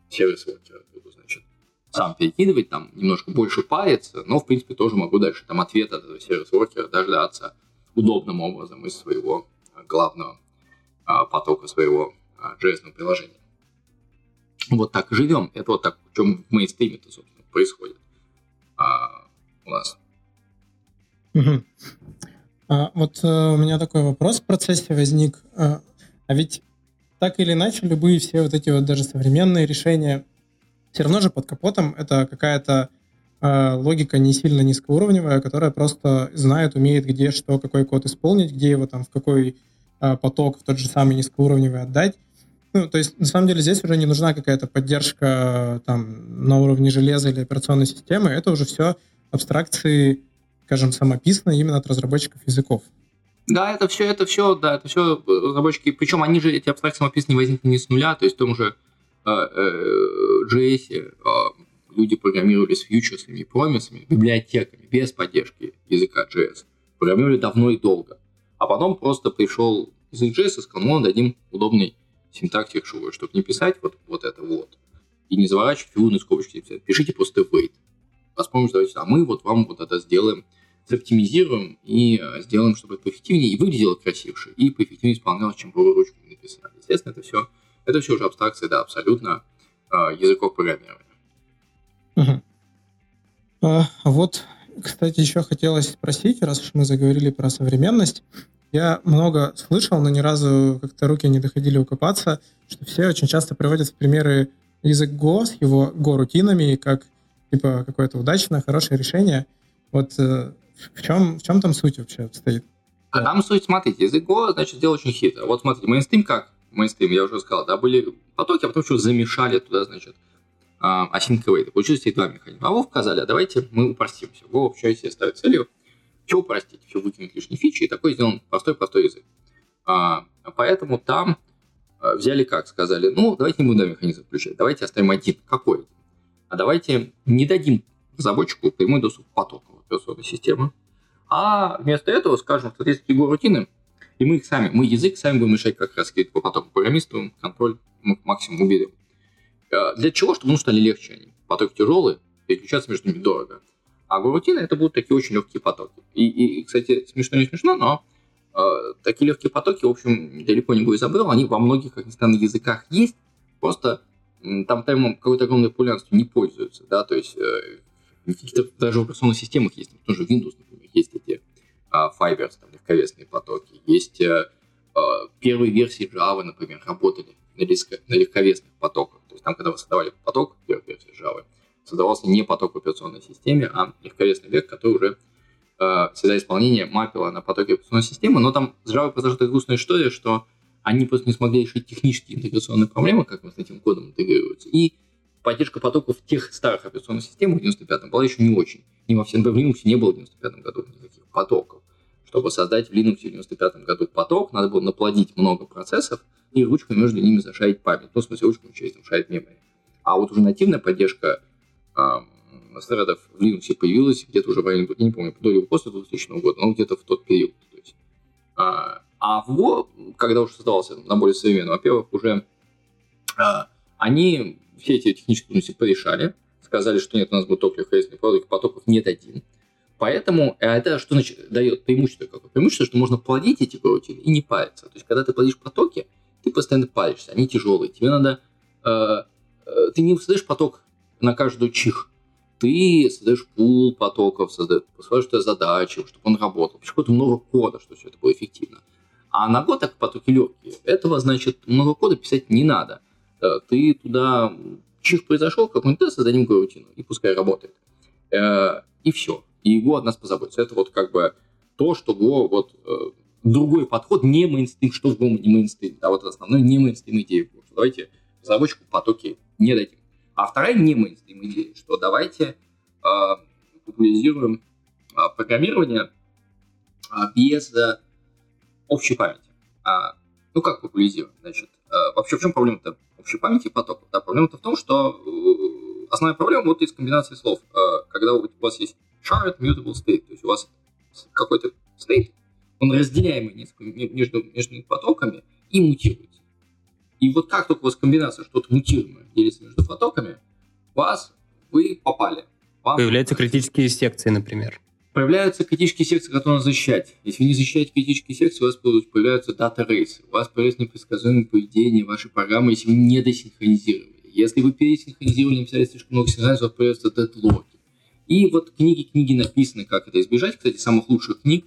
сервис воркера буду, значит, сам перекидывать, там немножко больше париться, но, в принципе, тоже могу дальше там ответ от этого сервис воркера дождаться удобным образом из своего главного а, потока своего JS приложение. Вот так живем. Это вот так, в чем в мейнстриме-то, собственно, происходит а, у нас. Угу. А, вот а, у меня такой вопрос в процессе возник. А, а ведь так или иначе, любые все вот эти вот даже современные решения, все равно же под капотом это какая-то э, логика не сильно низкоуровневая, которая просто знает, умеет, где что, какой код исполнить, где его там в какой э, поток в тот же самый низкоуровневый отдать. Ну, то есть, на самом деле, здесь уже не нужна какая-то поддержка там на уровне железа или операционной системы. Это уже все абстракции, скажем, самописные именно от разработчиков языков. Да, это все, это все, да, это все разработчики, причем они же, эти абстракции самописные возникли не с нуля, то есть в том же э, э, JS э, люди программировали с фьючерсами и промисами, библиотеками, без поддержки языка JS. Программировали давно и долго. А потом просто пришел язык JS и сказал, ну, дадим удобный синтаксик шивой, чтобы не писать вот, вот это вот, и не заворачивать фигурные скобочки. Пишите просто wait. А с помощью давайте, а мы вот вам вот это сделаем, оптимизируем и э, сделаем, чтобы это поэффективнее и выглядело красивше, и поэффективнее исполнялось, чем вы ручкой написали. Естественно, это все, это все уже абстракции, да, абсолютно э, языков программирования. Угу. А, вот, кстати, еще хотелось спросить, раз уж мы заговорили про современность, я много слышал, но ни разу как-то руки не доходили укопаться, что все очень часто приводят примеры язык Go с его Go-рутинами, как типа какое-то удачное, хорошее решение. Вот э, в чем, в чем там суть вообще стоит? А там суть, смотрите, язык Go, значит, сделал очень хитро. Вот смотрите, мейнстрим как? Мейнстрим, я уже сказал, да, были потоки, а потом что замешали туда, значит, await. Получилось эти два механизма. А вы сказали, а давайте мы упростим все. Go вообще себе ставит целью все упростить, все выкинуть лишние фичи, и такой сделан простой-простой язык. А, поэтому там а, взяли как? Сказали, ну, давайте не будем механизм включать, давайте оставим один. Какой? А давайте не дадим разработчику прямой доступ к потокам операционной системы, а вместо этого скажем, что есть его рутины, и мы их сами, мы язык сами будем решать, как раз по потоку программисту, контроль максимум уберем. А, для чего? Чтобы ну, стали легче они. Потоки тяжелые, переключаться между ними дорого. А гурутины это будут такие очень легкие потоки. И, и кстати, смешно не смешно, но э, такие легкие потоки, в общем, далеко не забыл, они во многих, как ни странно, языках есть, просто э, там таймом какой-то огромной популярностью не пользуются, да, то есть э, даже в операционных системах есть, тоже Windows, например, есть эти э, Fibers, там, легковесные потоки, есть э, э, первые версии Java, например, работали на, легко, на легковесных потоках, то есть там, когда вы создавали поток, первой версии Java, создавался не поток в операционной системе, а легковесный век, который уже э, всегда исполнение мапило на потоке операционной системы, но там с Java произошла такая грустная история, что они просто не смогли решить технические интеграционные проблемы, как мы с этим кодом интегрируются, и поддержка потоков тех старых операционных систем в 95-м была еще не очень. Не во всем, в Linux не было в 95-м году никаких потоков. Чтобы создать в Linux в 95-м году поток, надо было наплодить много процессов и ручкой между ними зашарить память. Ну, в смысле, ручкой через там шарить мемори. А вот уже нативная поддержка снарядов в Linux появилась где-то уже в районе, я не помню, до или после 2000 года, но где-то в тот период. То есть, э, а в Go, когда уже создавался на более современном, во-первых, уже э, они все эти технические трудности порешали, сказали, что нет, у нас будет только легковесный поток, потоков нет один. Поэтому э, это что значит, дает преимущество какое? Преимущество, что можно плодить эти корутили и не париться. То есть, когда ты плодишь потоки, ты постоянно паришься, они тяжелые. Тебе надо... Э, э, ты не создаешь поток на каждую чих. Ты создаешь пул потоков, создаешь, посылаешь задачи, чтобы он работал. Почему-то много кода, чтобы все это было эффективно. А на год так потоки легкие. Этого, значит, много кода писать не надо. Э, ты туда чих произошел, какой-нибудь создадим рутину, и пускай работает. Э, и все и Go от нас позаботится. Это вот как бы то, что Go вот э, другой подход, не мейнстрим, что в Go не мейнстрим, а вот основной не мейнстрим идея. Что давайте разработчику потоки не дадим. А вторая не мейнстрим идея, что давайте э, популяризируем э, программирование э, без э, общей памяти. А, ну как популяризируем? Значит, э, вообще в чем проблема-то общей памяти и потоков? Да, проблема-то в том, что э, основная проблема вот из комбинации слов. Э, когда у вас есть shared mutable state. То есть у вас какой-то state, он разделяемый между, между потоками и мутируется. И вот как только у вас комбинация что-то мутируемое делится между потоками, вас вы попали. Вам Появляются критические секции, например. Появляются критические секции, которые надо защищать. Если вы не защищаете критические секции, у вас появляются дата рейсы. У вас появляется непредсказуемое поведение вашей программы, если вы не досинхронизировали. Если вы пересинхронизировали, написали слишком много сигналов, у вас появляются дедлоки. И вот книги-книги написаны, как это избежать. Кстати, самых лучших книг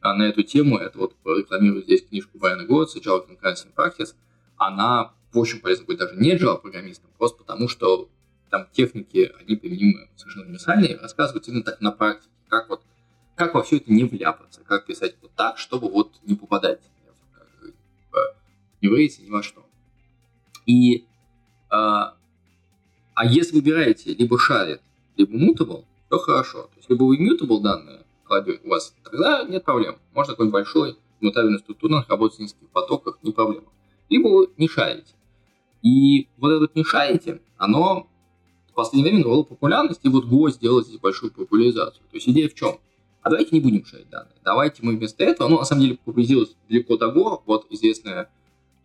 а, на эту тему, это вот рекламирую здесь книжку Брайана Готса «Java Concurrency Practice», она очень полезна будет даже не Java-программистам, просто потому что там техники, они применимы совершенно универсальные, рассказывают именно так на практике, как вот как во все это не вляпаться, как писать вот так, чтобы вот не попадать ни в рейсы, ни во что. И а, а если выбираете либо шарит, либо mutable, то хорошо. То есть, либо вы immutable данные кладете у вас, тогда нет проблем. Можно такой большой мутабельный структурно работать в нескольких потоках, не проблема. Либо вы не шарите. И вот это не шарите, оно в последнее время набрало популярность, и вот Go сделал здесь большую популяризацию. То есть идея в чем? А давайте не будем шарить данные. Давайте мы вместо этого, ну, на самом деле, популяризировалось далеко до Go, вот известное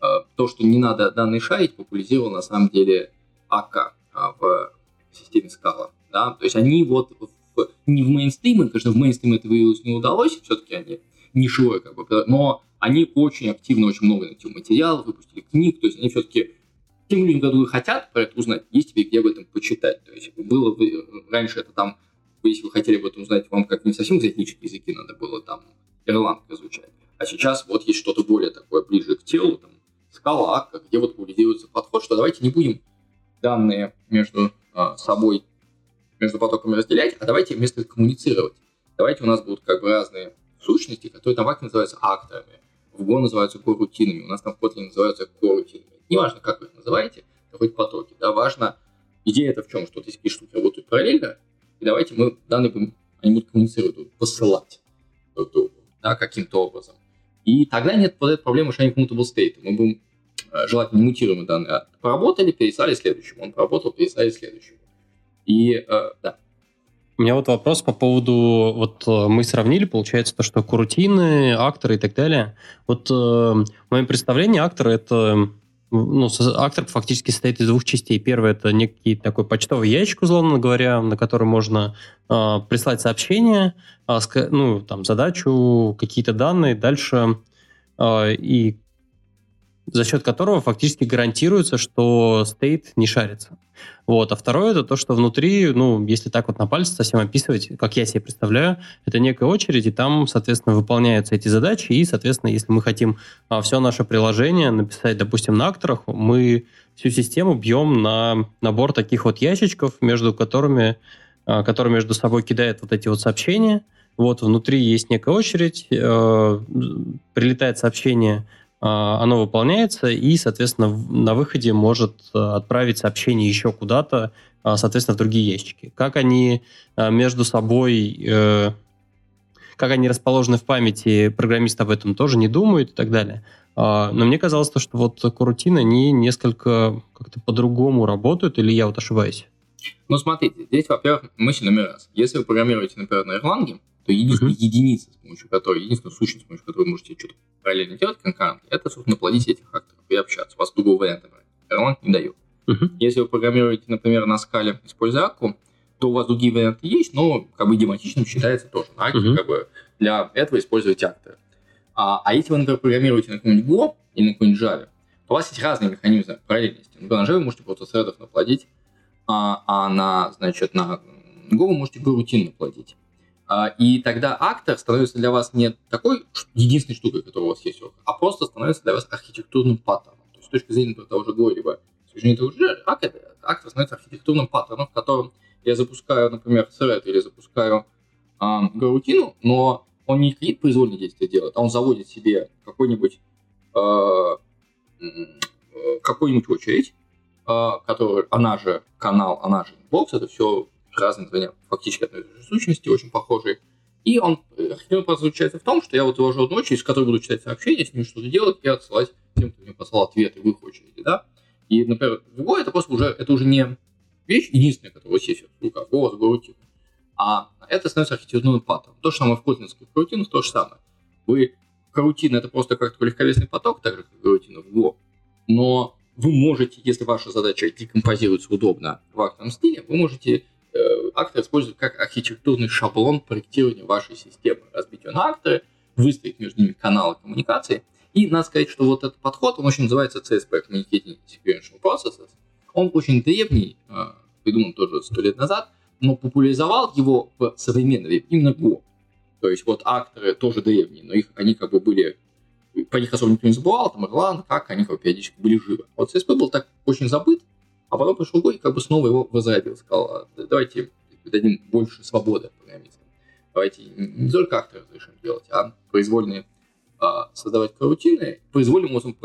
э, то, что не надо данные шарить, популяризировал на самом деле АК э, в системе Scala да, то есть они вот в, не в мейнстриме, конечно, в мейнстриме это выявилось не удалось, все-таки они нишевые, как бы, но они очень активно, очень много найти материалов, выпустили книг, то есть они все-таки тем людям, которые хотят про это узнать, есть тебе где об этом почитать. То есть было бы, раньше это там, если вы хотели об этом узнать, вам как не совсем экзотические языки надо было там ирландка изучать. А сейчас вот есть что-то более такое ближе к телу, там, скала, где вот популяризируется подход, что давайте не будем данные между э, собой между потоками разделять, а давайте вместо коммуницировать. Давайте у нас будут как бы разные сущности, которые там в Аке называются акторами, в Go называются корутинами, у нас там в Kotlin называются корутинами. Неважно, как вы их называете, это хоть потоки. Да, важно, идея это в чем, что вот эти штуки работают параллельно, и давайте мы данные будем, они будут коммуницировать, посылать друг другу, да, каким-то образом. И тогда нет вот этой проблемы что шайнинг mutable state. Мы будем э, желательно мутируемые данные а поработали, переслали следующему. Он поработал, переслали следующему. И э, да. У меня вот вопрос по поводу, вот э, мы сравнили, получается, то, что курутины, акторы и так далее. Вот э, в моем представлении актор это ну, актор фактически состоит из двух частей. Первый это некий такой почтовый ящик, условно говоря, на который можно э, прислать сообщение, э, ну, там, задачу, какие-то данные, дальше э, и за счет которого фактически гарантируется, что стейт не шарится. Вот. А второе это то, что внутри, ну, если так вот на пальце совсем описывать, как я себе представляю, это некая очередь, и там, соответственно, выполняются эти задачи, и, соответственно, если мы хотим а, все наше приложение написать, допустим, на акторах, мы всю систему бьем на набор таких вот ящичков, между которыми, а, которые между собой кидают вот эти вот сообщения. Вот внутри есть некая очередь, э, прилетает сообщение, оно выполняется, и, соответственно, на выходе может э, отправить сообщение еще куда-то, а, соответственно, в другие ящики. Как они между собой как они расположены в памяти, программист об этом тоже не думает и так далее. А, но мне казалось, то, что вот корутины, они несколько как-то по-другому работают, или я вот ошибаюсь? Ну, смотрите, здесь, во-первых, мысль номер раз. Если вы программируете, например, на Erlang, то единственная uh-huh. единица, с помощью которой, единственная сущность, с помощью которой вы можете что-то параллельно делать конкурентно, это, собственно, плодить этих акторов и общаться. У вас другого варианта Erlang не дает. Uh-huh. Если вы программируете, например, на скале, используя Акку, то у вас другие варианты есть, но как бы идиоматичным считается тоже. Аке uh-huh. как бы для этого использовать акторы. А, а если вы, например, программируете на каком-нибудь Go или на каком-нибудь Java, то у вас есть разные механизмы параллельности. Например, на Java вы можете просто средов наплодить, а, а на, значит, на Go вы можете Go-рутин наплодить. А, и тогда актор становится для вас не такой единственной штукой, которая у вас есть, а просто становится для вас архитектурным паттерном. То есть с точки зрения того же же актор, становится архитектурным паттерном, в котором я запускаю, например, thread или запускаю э, Go-рутину, но он не какие произвольные действия делает, а он заводит себе какой-нибудь э, какую-нибудь очередь, э, которая, она же канал, она же inbox, это все разные названия, фактически одной и той же сущности, очень похожие. И он, архитектура заключается в том, что я вот завожу одну очередь, с которой буду читать сообщения, с ним что-то делать и отсылать тем, кто мне послал ответы в их очереди, да. И, например, другое, это просто уже, это уже не вещь единственная, которая у вас есть в руках, вас GoRoutine. А это становится архитектурным паттерном. То же самое в котлинских карутинах, то же самое. Вы карутин это просто как такой легковесный поток, так же, как карутина в Go. Но вы можете, если ваша задача декомпозируется удобно в актовом стиле, вы можете э, актор использовать как архитектурный шаблон проектирования вашей системы. Разбить ее на акторы, выставить между ними каналы коммуникации. И надо сказать, что вот этот подход, он очень называется CSP, Communicating Sequential Processes. Он очень древний, э, придуман тоже сто лет назад, но популяризовал его в современной именно Go. То есть вот акторы тоже древние, но их, они как бы были, по них особо никто не забывал, там Ирланд, как они как периодически были живы. Вот CSP был так очень забыт, а потом пришел Go и как бы снова его возродил, сказал, «А, давайте дадим больше свободы программистам. Давайте не только акторы разрешим делать, а произвольные а, создавать карутины, произвольным образом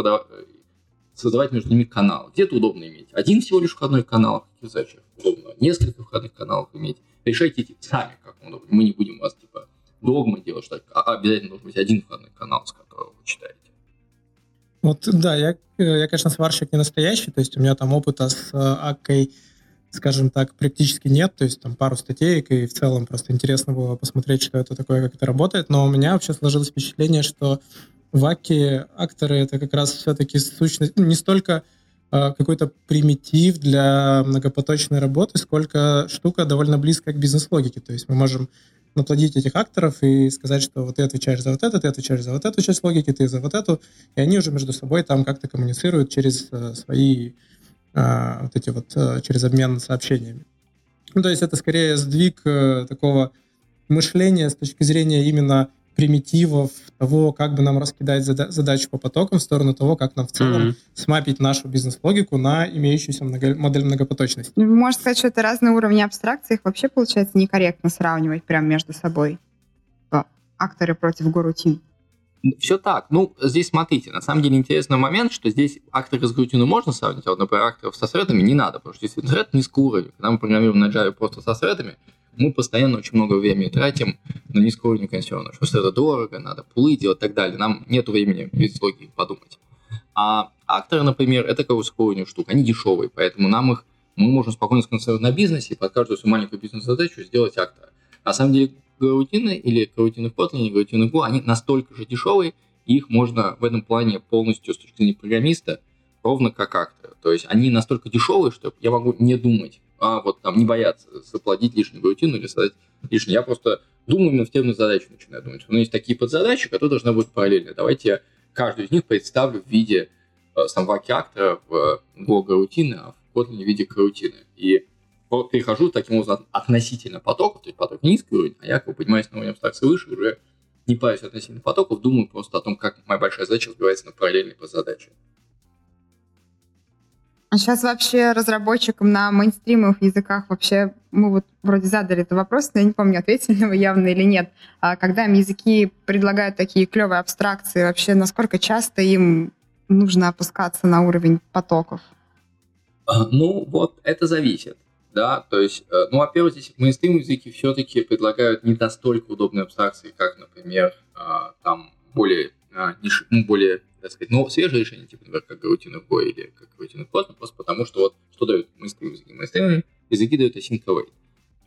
создавать между ними канал. Где-то удобно иметь один всего лишь входной канал, в каких задачах удобно несколько входных каналов иметь. Решайте эти сами, как удобно. Мы не будем вас, типа, догмы делать, что а обязательно должен быть один входной канал, с которого вы читаете. Вот, да, я, я, конечно, сварщик не настоящий, то есть у меня там опыта с э, Аккой, скажем так, практически нет, то есть там пару статей, и в целом просто интересно было посмотреть, что это такое, как это работает, но у меня вообще сложилось впечатление, что в Аке акторы это как раз все-таки сущность, ну, не столько э, какой-то примитив для многопоточной работы, сколько штука довольно близкая к бизнес-логике. То есть мы можем наплодить этих акторов и сказать, что вот ты отвечаешь за вот это, ты отвечаешь за вот эту часть логики, ты за вот эту, и они уже между собой там как-то коммуницируют через э, свои э, вот эти вот, э, через обмен сообщениями. Ну, то есть это скорее сдвиг э, такого мышления с точки зрения именно примитивов того, как бы нам раскидать зада- задачу по потокам в сторону того, как нам в целом mm-hmm. смапить нашу бизнес-логику на имеющуюся много- модель многопоточности. Ну, можно сказать, что это разные уровни абстракции, их вообще получается некорректно сравнивать прямо между собой. Акторы против горутин. Все так. Ну, здесь смотрите, на самом деле интересный момент, что здесь акторы с грутиной можно сравнить, а вот, например, акторов со средами не надо, потому что здесь thread низкий уровень. Когда мы программируем на Java просто со средами, мы постоянно очень много времени тратим на низкоуровневый консервер, что это дорого, надо пулы делать и так далее. Нам нет времени без логики подумать. А акторы, например, это высокоуровневая штука, они дешевые, поэтому нам их мы можем спокойно сконцентрировать на бизнесе и под каждую свою маленькую бизнес-задачу сделать актора. На самом деле, гарутины или гарутины в Kotlin, или гарутины в Go, они настолько же дешевые, и их можно в этом плане полностью с точки зрения программиста ровно как акторы. То есть они настолько дешевые, что я могу не думать а вот там не бояться заплатить лишнюю рутину или создать лишнее. Я просто думаю именно в терминах задач начинаю думать. Меня есть такие подзадачи, которые должны быть параллельны. Давайте я каждую из них представлю в виде э, самого актора в Go рутины, а в Kotlin в виде карутины. И перехожу таким образом относительно потоков, то есть поток низкий уровень, а я как бы поднимаюсь на уровень абстракции выше, уже не парюсь относительно потоков, думаю просто о том, как моя большая задача разбивается на параллельные подзадачи. А сейчас вообще разработчикам на мейнстримовых языках вообще мы вот вроде задали этот вопрос, но я не помню, ответили вы явно или нет. А когда им языки предлагают такие клевые абстракции, вообще насколько часто им нужно опускаться на уровень потоков? А, ну, вот это зависит. Да, то есть, э, ну, во-первых, здесь мейнстрим языки все-таки предлагают не настолько удобные абстракции, как, например, а, там более, а, ну, более так сказать, но свежие решения, типа, например, как в Go или как в Kotlin, просто потому что вот что дают мейнстрим языки? Мейнстрим языки дают async await,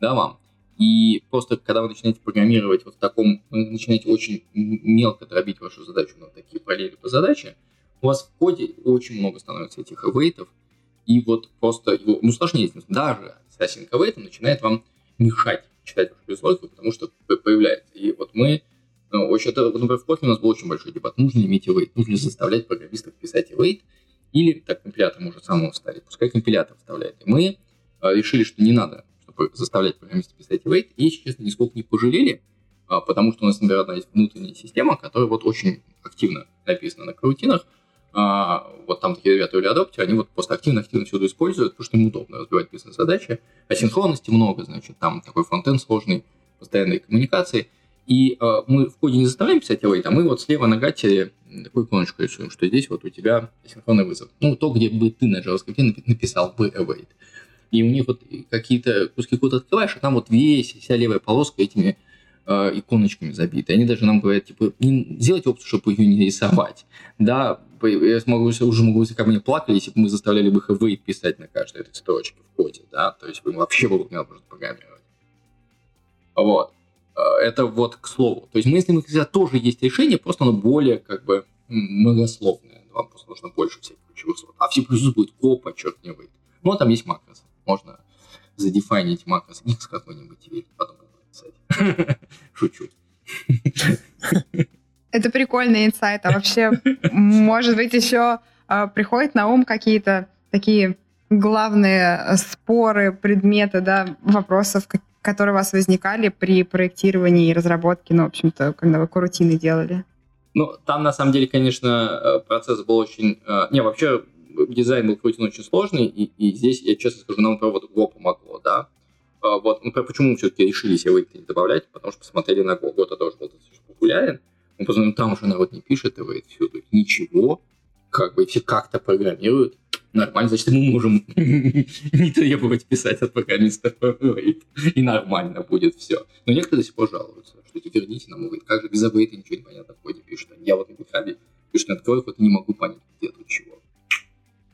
да, вам. И просто, когда вы начинаете программировать вот в таком, вы начинаете очень мелко дробить вашу задачу на такие параллели по задаче, у вас в коде очень много становится этих await, и вот просто его, ну, сложнее, даже с async начинает вам мешать читать вашу потому что появляется. И вот мы ну, очень, это, например, в Kotlin у нас был очень большой дебат. Нужно ли иметь await? Нужно ли заставлять программистов писать await? Или, так, компилятор может самому вставить. Пускай компилятор вставляет. И мы э, решили, что не надо, чтобы заставлять программистов писать await. И, если честно, нисколько не пожалели, э, потому что у нас, например, одна есть внутренняя система, которая вот очень активно написана на карутинах. А, вот там такие ребята или адоптеры, они вот просто активно-активно всюду используют, потому что им удобно разбивать бизнес-задачи. Асинхронности много, значит, там такой фронтенд сложный, постоянные коммуникации – и э, мы в коде не заставляем писать await, а мы вот слева на гате такую иконочку рисуем, что здесь вот у тебя синхронный вызов. Ну, то, где бы ты на JavaScript написал бы await. И у них вот какие-то куски кода открываешь, а там вот весь, вся левая полоска этими э, иконочками забита. Они даже нам говорят, типа, не, сделайте опцию, чтобы ее не рисовать. Да, я смогу, уже могу, если бы они плакали, если бы мы заставляли бы их await писать на каждой этой строчке в коде, да, то есть бы вообще было бы невозможно программировать. Вот. Э, это вот к слову. То есть мысленных языка тоже есть решение, просто оно более как бы многословное. Вам просто нужно больше всех ключевых слов. А в C++ будет ко подчеркивает. Ну, а там есть макрос. Можно задефайнить макрос X какой-нибудь и потом написать. Шучу. Это прикольный инсайт. А вообще, может быть, еще а, приходят на ум какие-то такие главные споры, предметы, да, вопросов, которые у вас возникали при проектировании и разработке, ну, в общем-то, когда вы корутины делали? Ну, там, на самом деле, конечно, э, процесс был очень... Э, не, вообще, дизайн был крутин очень сложный, и, и здесь, я честно скажу, нам, вот Go помогло, да. Э, вот, ну, почему мы все-таки решили себе не добавлять? Потому что посмотрели на Go. Go тоже был достаточно популярен. Мы посмотрели, там уже народ не пишет Await всюду. Ничего. Как бы все как-то программируют нормально, значит, мы можем не требовать писать от программиста и нормально будет все. Но некоторые до сих пор жалуются, что типа, верните нам говорит, как же без авейта ничего не понятно в коде пишут. Я вот на гитхабе пишу, открою код и не могу понять, где тут чего.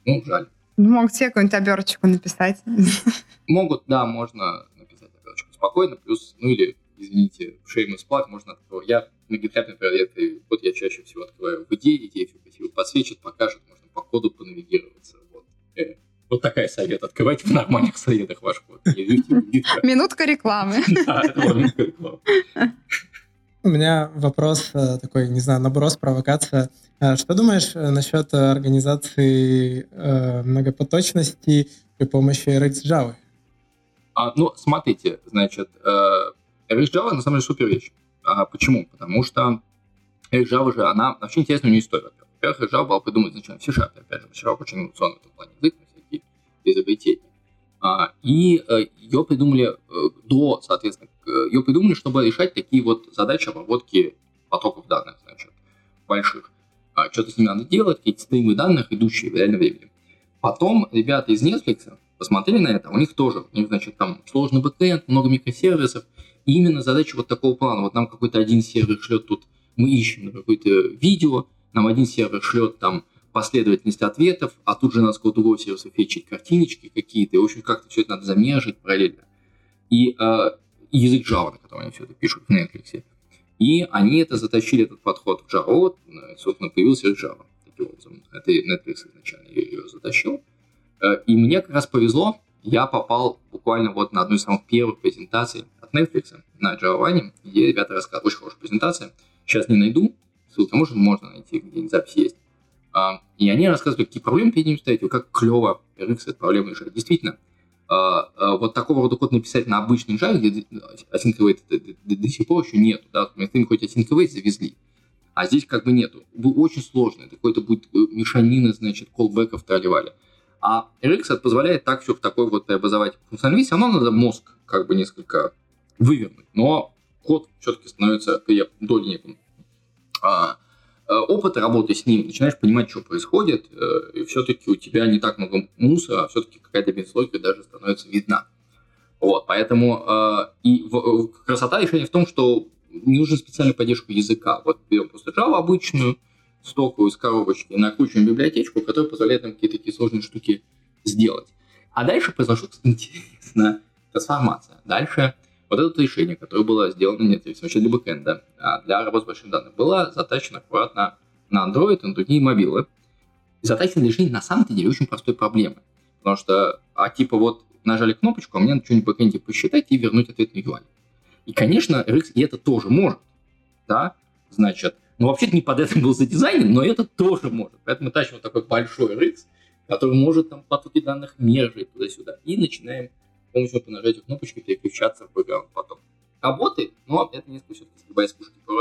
Ну, жаль. Ну, могут все какую-нибудь оберочку написать. Могут, да, можно написать оберочку спокойно, плюс, ну или, извините, шеймус плаг можно открывать. Я на GitHub, например, я, вот я чаще всего открываю в идее, идея все красиво подсвечит, покажет, можно по коду понавигироваться. Вот такая совет. Открывайте в нормальных советах ваш код. Минутка рекламы. Да, это минутка рекламы. У меня вопрос э, такой, не знаю, наброс, провокация. Э, что думаешь э, насчет организации многопоточности при помощи Redis Java? А, ну, смотрите, значит, Redis Java на самом деле супер вещь. А почему? Потому что Redis Java же, она вообще интересная у нее история. Во-первых, Java была придумана изначально в C-Sharp, опять же, C-Sharp очень инновационный в этом плане язык, изобретений. А, и э, ее придумали э, до, соответственно, ее придумали, чтобы решать такие вот задачи обработки потоков данных, значит, больших. А, что-то с ними надо делать, какие-то стримы данных, идущие в реальном времени. Потом ребята из Netflix посмотрели на это, у них тоже, у них, значит, там сложный бэкэнд, много микросервисов, и именно задача вот такого плана, вот нам какой-то один сервер шлет тут, мы ищем какое-то видео, нам один сервер шлет там последовательность ответов, а тут же надо с какого-то сервиса фетчить картиночки какие-то, и, в общем, как-то все это надо замержить параллельно. И э, язык Java, на котором они все это пишут в Netflix. И они это затащили, этот подход в Java, э, собственно, появился Java. Таким образом, это Netflix изначально ее затащил. Э, и мне как раз повезло, я попал буквально вот на одну из самых первых презентаций от Netflix на Java, где ребята рассказывают, очень хорошая презентация. Сейчас не найду, ссылка может, можно найти, где-нибудь запись есть. А, и они рассказывают, какие проблемы перед ними стоят, как клево RX эту проблему решает. Действительно, а, а, вот такого рода код написать на обычный Java, где async await до, сих пор еще нету, да, мы хоть async await завезли, а здесь как бы нету. Очень сложно, это какой-то будет э, мешанина, значит, колбеков тролливали. А RX позволяет так все в такой вот преобразовать функциональность, равно надо мозг как бы несколько вывернуть, но код все-таки становится при доле а, а, опыта работы с ним, начинаешь понимать, что происходит, э, и все-таки у тебя не так много мусора, а все-таки какая-то бизнес даже становится видна. Вот, поэтому э, и э, красота решения в том, что не нужно специальную поддержку языка. Вот берем просто Java обычную, стоковую из коробочки, накручиваем библиотечку, которая позволяет нам какие-то такие сложные штуки сделать. А дальше произошла интересная трансформация. Дальше вот это решение, которое было сделано независимо для бэкэнда, а для работы с большими данными, было затачено аккуратно на Android, на другие мобилы. И затачено решение на самом-то деле очень простой проблемы. Потому что, а типа вот нажали кнопочку, а мне надо что-нибудь в бэкэнде посчитать и вернуть ответ на UI. И, конечно, RX и это тоже может. Да? Значит, ну вообще-то не под этим был задизайнен, но это тоже может. Поэтому тащим вот такой большой RX, который может там потоки данных мержить туда-сюда. И начинаем помощью по нажатию кнопочки переключаться в бэкграунд потом. Работает, но это несколько все-таки сгибает с пушки по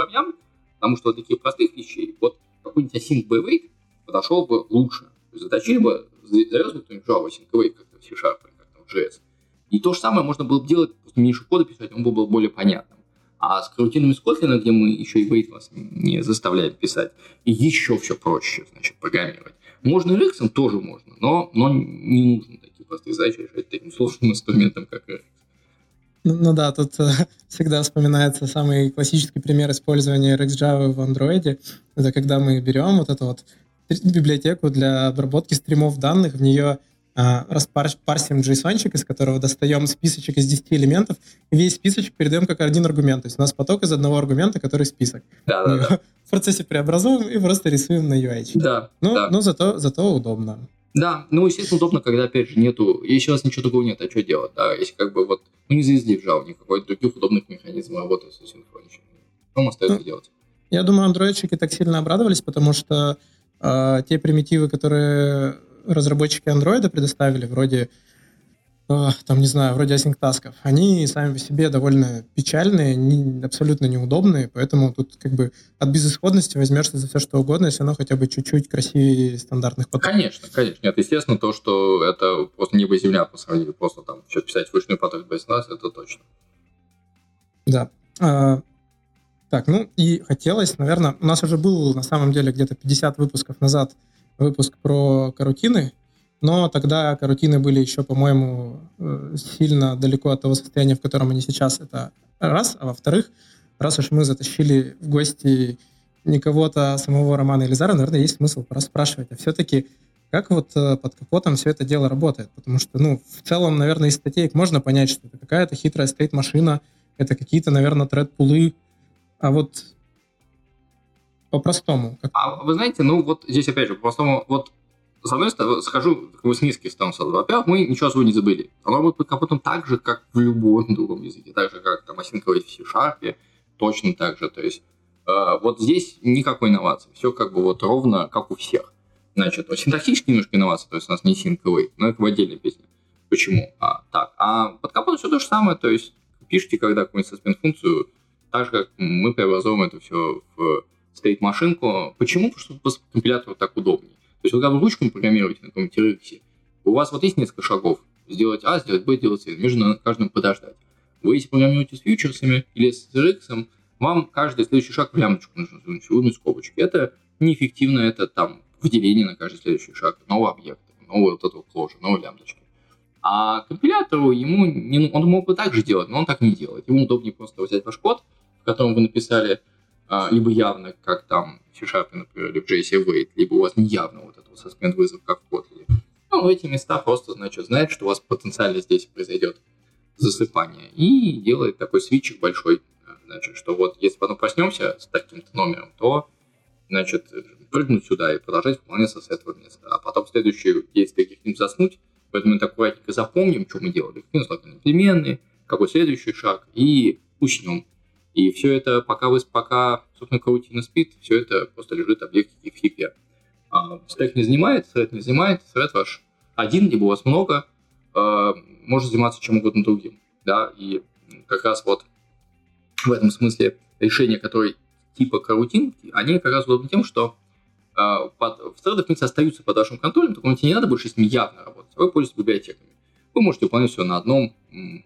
потому что вот таких простых вещей, вот какой-нибудь async by подошел бы лучше. То есть заточили бы, завез бы кто-нибудь Java async await как-то в C-Sharp, как-то в JS. И то же самое можно было бы делать, просто меньше кода писать, он был бы более понятным. А с карутинами с Kotlin, где мы еще и wait вас не заставляем писать, еще все проще, значит, программировать. Можно и Rx тоже можно, но, но не нужно такие простые задачи решать таким сложным инструментом, как Rx. Ну, ну да, тут э, всегда вспоминается самый классический пример использования RxJava в Android. Это когда мы берем вот эту вот библиотеку для обработки стримов данных, в нее а, распарсим JSON, из которого достаем списочек из 10 элементов, и весь списочек передаем как один аргумент. То есть у нас поток из одного аргумента, который список. Да, да, да. В процессе преобразуем и просто рисуем на UI. Да. Ну, да. но зато, зато удобно. Да, ну, естественно, удобно, когда, опять же, нету, если у вас ничего такого нет, а что делать, да, если как бы вот, ну, не завезли в Java никакой других удобных механизмов работы с синхроничем. Что вам остается ну, делать? Я думаю, андроидчики так сильно обрадовались, потому что э, те примитивы, которые разработчики андроида предоставили, вроде там, не знаю, вроде async-тасков, они сами по себе довольно печальные, не, абсолютно неудобные, поэтому тут как бы от безысходности возьмешься за все, что угодно, если оно хотя бы чуть-чуть красивее стандартных потоков. Конечно, конечно. Нет, естественно, то, что это просто небо и земля по сравнению, просто там сейчас писать вручную поток без нас, это точно. Да. А, так, ну и хотелось, наверное, у нас уже был на самом деле где-то 50 выпусков назад выпуск про карутины, но тогда карутины были еще, по-моему, э, сильно далеко от того состояния, в котором они сейчас. Это раз. А во-вторых, раз уж мы затащили в гости не кого-то, а самого Романа Елизара, наверное, есть смысл спрашивать, а все-таки как вот э, под капотом все это дело работает? Потому что, ну, в целом, наверное, из статей можно понять, что это какая-то хитрая стейт-машина, это какие-то, наверное, тред-пулы, а вот по-простому. Как... А вы знаете, ну вот здесь опять же, по-простому, вот с одной стороны, схожу с низких сразу. Во-первых, мы ничего особо не забыли. Оно будет под капотом так же, как в любом другом языке. Так же, как там осинковать в C-Sharp, точно так же. То есть э, вот здесь никакой инновации. Все как бы вот ровно, как у всех. Значит, вот синтаксически немножко инновация, то есть у нас не синковый, но это в отдельной песне. Почему? А, так, а под капотом все то же самое, то есть пишите, когда какую-нибудь суспенд-функцию, так же, как мы преобразуем это все в стоит машинку. Почему? Потому что компилятору так удобнее. То есть, когда вы ручками программируете на каком-нибудь TRX, у вас вот есть несколько шагов. Сделать А, сделать Б, сделать С. Между каждым подождать. Вы если программируете с фьючерсами или с TRX, вам каждый следующий шаг в лямочку нужно вынуть скобочки. Это неэффективно, это там выделение на каждый следующий шаг, новый объект, новый вот этого кложа, новые лямочки. А компилятору ему не, он мог бы так же делать, но он так не делает. Ему удобнее просто взять ваш код, в котором вы написали либо явно, как там в C-Sharp, например, или в JS либо у вас не явно вот этот suspend вызов, как в Kotlin. Ну, эти места просто, значит, знает, что у вас потенциально здесь произойдет засыпание, и делает такой свитчик большой, значит, что вот если потом проснемся с таким-то номером, то, значит, прыгнуть сюда и продолжать выполняться с этого места. А потом следующее действие каких-нибудь заснуть, поэтому мы так аккуратненько запомним, что мы делали, какие у нас переменные, какой следующий шаг, и уснем. И все это, пока вы, пока, собственно, каутина спит, все это просто лежит объектики в хипе. А, не занимает, thread не занимает, thread ваш один, либо у вас много, э, может заниматься чем угодно другим. Да? И как раз вот в этом смысле решения, которые типа карутин, они как раз удобны тем, что э, под, в thread, в принципе, остаются под вашим контролем, только тебе не надо больше с ними явно работать. Вы пользуетесь библиотеками. Вы можете выполнять все на одном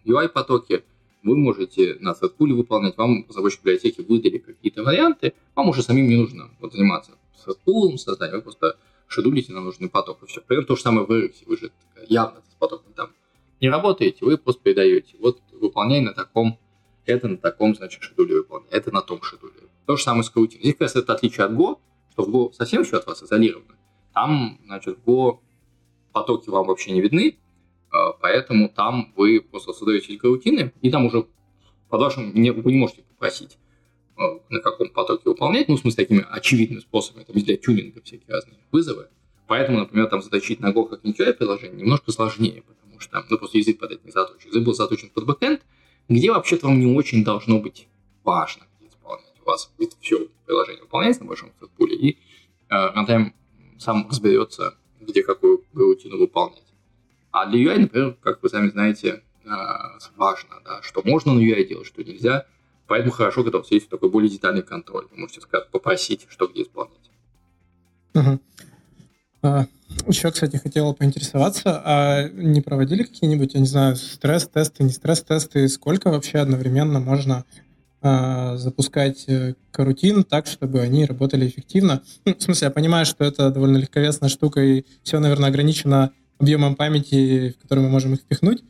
UI-потоке, вы можете на thread выполнять, вам разработчик библиотеки выдали какие-то варианты, вам уже самим не нужно вот, заниматься thread созданием, вы просто шедулите на нужный поток, и все. Примерно то же самое в Rx, вы же явно с потоком там не работаете, вы просто передаете. Вот выполняй на таком, это на таком, значит, шедуле выполняй, это на том шедуле. То же самое с каутином. Здесь как это отличие от Go, что в Go совсем еще от вас изолировано. Там, значит, в Go потоки вам вообще не видны, поэтому там вы просто создаете каутины, и там уже под вашим не, вы не можете попросить а, на каком потоке выполнять, ну, в такими очевидными способами, там, для тюнинга всякие разные вызовы. Поэтому, например, там заточить на Go как-нибудь приложение немножко сложнее, потому что, ну, просто язык под это не заточен. Язык был заточен под бэкэнд, где вообще-то вам не очень должно быть важно исполнять. У вас все приложение выполняется на вашем пуле, и э, runtime сам разберется, где какую рутину выполнять. А для UI, например, как вы сами знаете, э, важно, да, что можно на UI делать, что нельзя. Поэтому хорошо, когда у вас есть такой более детальный контроль. Вы можете сказать, попросить, что где исполнять. Угу. А, еще, кстати, хотела поинтересоваться, а не проводили какие-нибудь, я не знаю, стресс-тесты, не стресс-тесты, сколько вообще одновременно можно а, запускать э, карутин так, чтобы они работали эффективно? Ну, в смысле, я понимаю, что это довольно легковесная штука, и все, наверное, ограничено объемом памяти, в который мы можем их впихнуть,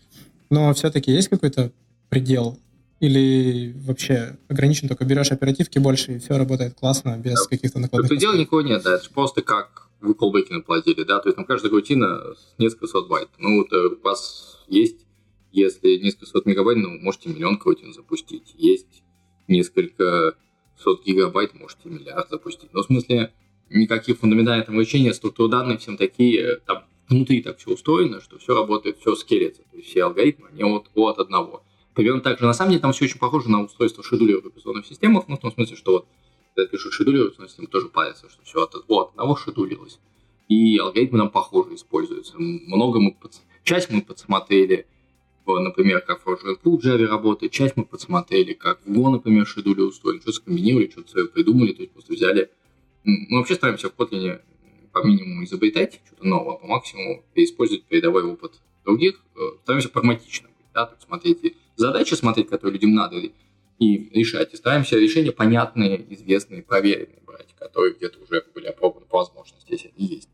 но все-таки есть какой-то предел? Или вообще ограничен только берешь оперативки больше, и все работает классно, без каких-то накладных? Предела никого нет, да, это просто как вы колбеки наплодили, да, то есть там каждая рутина несколько сот байт. Ну, вот э, у вас есть, если несколько сот мегабайт, ну, можете миллион рутин запустить. Есть несколько сот гигабайт, можете миллиард запустить. Но в смысле, никаких фундаментальных ограничений, структуры данных всем такие, там внутри так все устроено, что все работает, все скелется. То есть все алгоритмы, они от, от одного. Примерно так же. На самом деле там все очень похоже на устройство шедулера в операционных системах, ну, в том смысле, что вот когда пишут в смысле, тоже парятся, что все от, от одного шедулилось. И алгоритмы нам похоже используются. Много мы, под... часть мы подсмотрели, например, как в Java работает, часть мы подсмотрели, как в Go, например, шедули устроены, что скомбинировали, что-то свое придумали, то есть просто взяли. Мы вообще стараемся в Kotlin по минимуму изобретать что-то новое, по максимуму использовать передовой опыт других. Э, стараемся прагматично быть, да, то смотреть задачи, смотреть, которые людям надо, и решать. И стараемся решения понятные, известные, проверенные брать, которые где-то уже были опробованы по возможности, если они есть.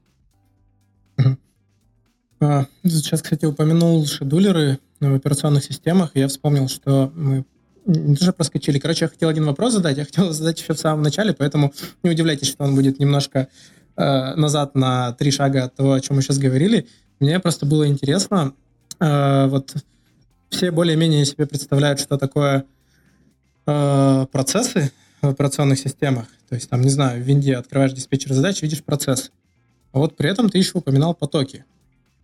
А, сейчас, кстати, упомянул шедулеры в операционных системах, я вспомнил, что мы уже проскочили. Короче, я хотел один вопрос задать, я хотел задать еще в самом начале, поэтому не удивляйтесь, что он будет немножко э, назад на три шага от того, о чем мы сейчас говорили. Мне просто было интересно, э, вот все более-менее себе представляют, что такое э, процессы в операционных системах. То есть там, не знаю, в винде открываешь диспетчер задач, видишь процесс. А вот при этом ты еще упоминал потоки,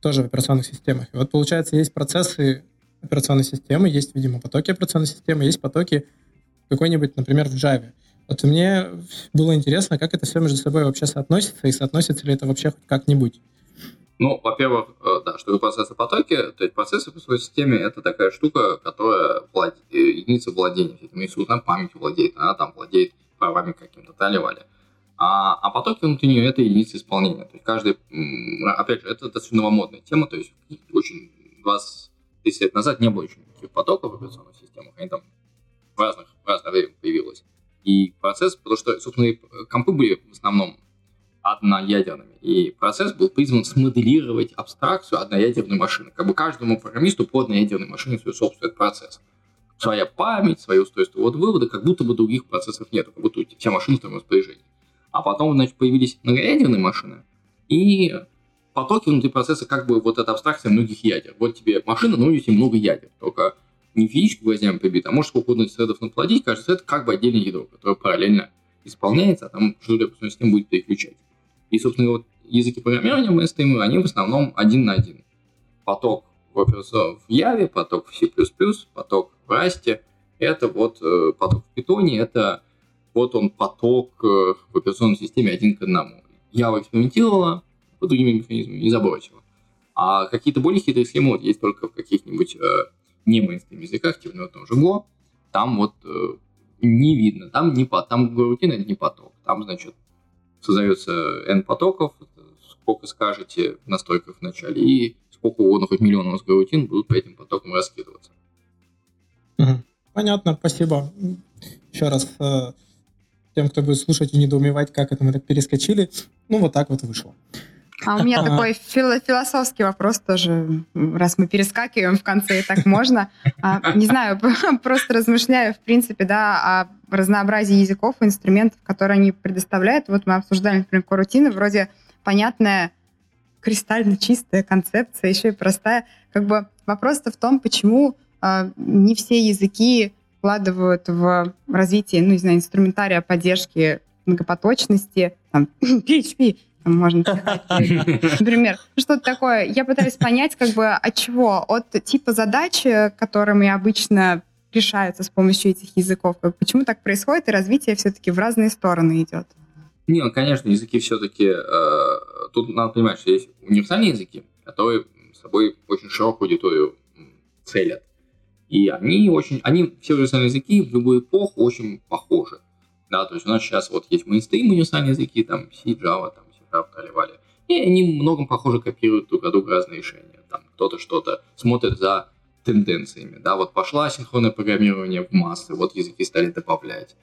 тоже в операционных системах. И вот получается, есть процессы операционной системы, есть, видимо, потоки операционной системы, есть потоки какой-нибудь, например, в Java. Вот мне было интересно, как это все между собой вообще соотносится, и соотносится ли это вообще хоть как-нибудь. Ну, во-первых, э, да, что процессы потоки, то есть процессы по своей системе это такая штука, которая влад... Э, единица владения этим ресурсом, памятью владеет, она там владеет правами каким-то таливали. А, а потоки внутри нее это единица исполнения. То есть каждый, опять же, это достаточно новомодная тема, то есть очень 20 30 лет назад не было еще никаких потоков в операционных системах, они там в, разных, в разное время появилось. И процесс, потому что, собственно, компы были в основном одноядерными. И процесс был призван смоделировать абстракцию одноядерной машины. Как бы каждому программисту по одноядерной машине свой собственный процесс. Своя память, свое устройство вот вывода, как будто бы других процессов нет, как будто все машины в твоем распоряжении. А потом, значит, появились многоядерные машины, и потоки внутри процесса как бы вот эта абстракция многих ядер. Вот тебе машина, но у нее много ядер. Только не физически гвоздями прибит, а можешь сколько угодно threadов наплодить, каждый thread как бы отдельное ядро, которое параллельно исполняется, а там что-то с ним будет переключать. И, собственно, вот языки программирования MSTM, они в основном один на один. Поток в, в Java, поток в C++, поток в Rust, это вот э, поток в Python, это вот он поток э, в операционной системе один к одному. Java экспериментировала по другими механизмами, не забросила. А какие-то более хитрые схемы вот есть только в каких-нибудь э, не мейнстрим языках, типа ну, том же Go, там вот э, не видно, там не по, там рутина это не поток, там, значит, создается N потоков, сколько скажете настройках в начале, и сколько угодно, хоть миллион у нас гарутин будут по этим потокам раскидываться. Понятно, спасибо. Еще раз э, тем, кто будет слушать и недоумевать, как это мы так перескочили, ну вот так вот вышло. А у меня такой философский вопрос тоже, раз мы перескакиваем в конце, и так можно. А, не знаю, просто размышляю, в принципе, да, о разнообразии языков и инструментов, которые они предоставляют. Вот мы обсуждали, например, корутины, вроде понятная, кристально чистая концепция, еще и простая. Как бы вопрос-то в том, почему э, не все языки вкладывают в развитие, ну, не знаю, инструментария поддержки многопоточности, там, PHP, можно например, что-то такое. Я пытаюсь понять, как бы, от чего? От типа задач, которыми обычно решаются с помощью этих языков. Почему так происходит, и развитие все-таки в разные стороны идет? Не, ну, конечно, языки все-таки... Э, тут надо понимать, что есть универсальные языки, которые собой очень широкую аудиторию целят. И они очень... Они, все универсальные языки в любую эпоху очень похожи. Да, то есть у нас сейчас вот есть мейнстрим универсальные языки, там C, Java, там C, Sharp, Таливали. И они многом похоже копируют друг от друга разные решения. Там кто-то что-то смотрит за тенденциями. Да, вот пошла синхронное программирование в массы, вот языки стали добавлять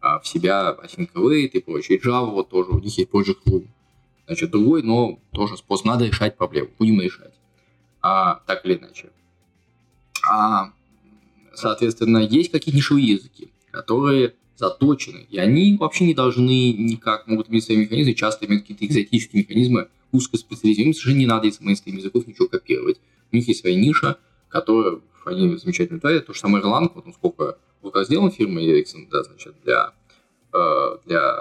а, в себя async и прочее. Java вот тоже, у них есть Project Room. Значит, другой, но тоже способ. Надо решать проблему. Будем решать. А, так или иначе. А, соответственно, есть какие-то нишевые языки, которые заточены, и они вообще не должны никак, могут иметь свои механизмы, часто имеют какие-то экзотические механизмы, узкоспециализированные, совершенно не надо из мейнстрим языков ничего копировать. У них есть своя ниша, которая они замечательно творят. То же самое Erlang, вот сколько вот сделан фирмой Ericsson, да, значит, для, э, для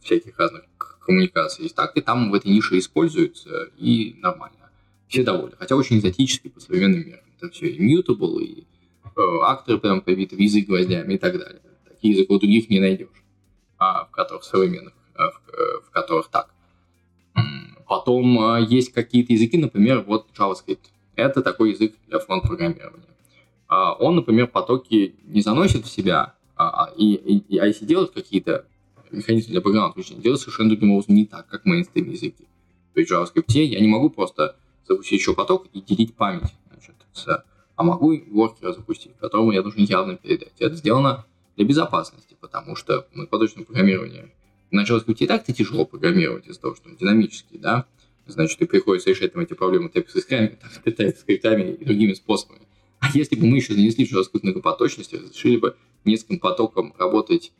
всяких разных коммуникаций. И так и там в этой нише используется, и нормально. Все довольны. Хотя очень экзотически по современным меркам. Там все и mutable, и э, акторы прям побиты визы гвоздями и так далее. Такие языки у других не найдешь, а, в которых современных, а, в, э, в которых так. Потом а, есть какие-то языки, например, вот JavaScript. Это такой язык для фронт-программирования. А, он, например, потоки не заносит в себя, а, и, и, а если делать какие-то механизмы для программного обучения, делать совершенно другим образом не так, как мейнстрим языки. То есть в JavaScript я не могу просто запустить еще поток и делить память, значит, с, а могу воркер запустить, которому я должен явно передать. Это сделано для безопасности, потому что мы поточное программирование на JavaScript и так-то тяжело программировать из-за того, что он динамический, да, значит, и приходится решать там эти проблемы TypeScript, TypeScript и другими способами. А если бы мы еще занесли JavaScript многопоточности, разрешили бы нескольким потокам работать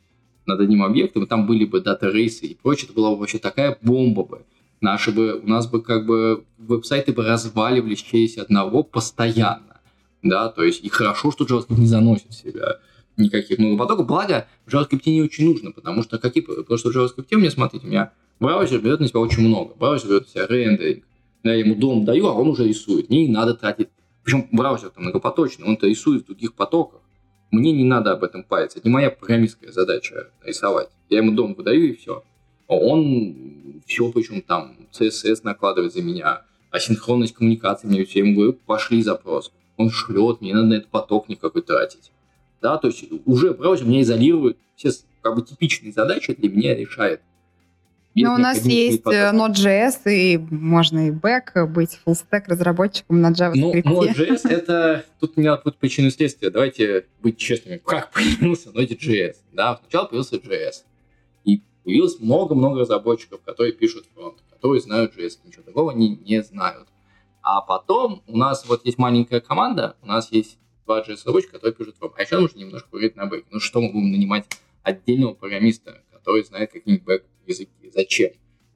над одним объектом, там были бы дата-рейсы и прочее, это была бы вообще такая бомба бы. Наши бы, у нас бы как бы веб-сайты бы разваливались через одного постоянно. Да, то есть и хорошо, что JavaScript не заносит в себя никаких многопотоков. Благо, в JavaScript не очень нужно, потому что какие, потому что в JavaScript у меня, смотрите, у меня браузер берет на себя очень много. Браузер берет на себя рендеринг. Я ему дом даю, а он уже рисует. Мне не надо тратить причем браузер там многопоточный, он-то рисует в других потоках. Мне не надо об этом париться. Это не моя программистская задача рисовать. Я ему дом выдаю и все. А он все, причем там CSS накладывает за меня, асинхронность коммуникации мне все. Я ему говорю, пошли запрос. Он шлет, мне надо на этот поток никакой тратить. Да, то есть уже браузер меня изолирует, все как бы типичные задачи для меня решает. Но у нас есть э, Node.js, и можно и бэк быть full-stack разработчиком на JavaScript. Ну, Node.js — это... Тут у меня тут причины следствия. Давайте быть честными. Как появился Node.js? Да, сначала появился JS. И появилось много-много разработчиков, которые пишут фронт, которые знают JS. Ничего такого они не знают. А потом у нас вот есть маленькая команда, у нас есть два JS-разработчика, которые пишут фронт. А еще нужно немножко поговорить на бэк. Ну что мы будем нанимать отдельного программиста, который знает какие-нибудь бэк языки. Зачем?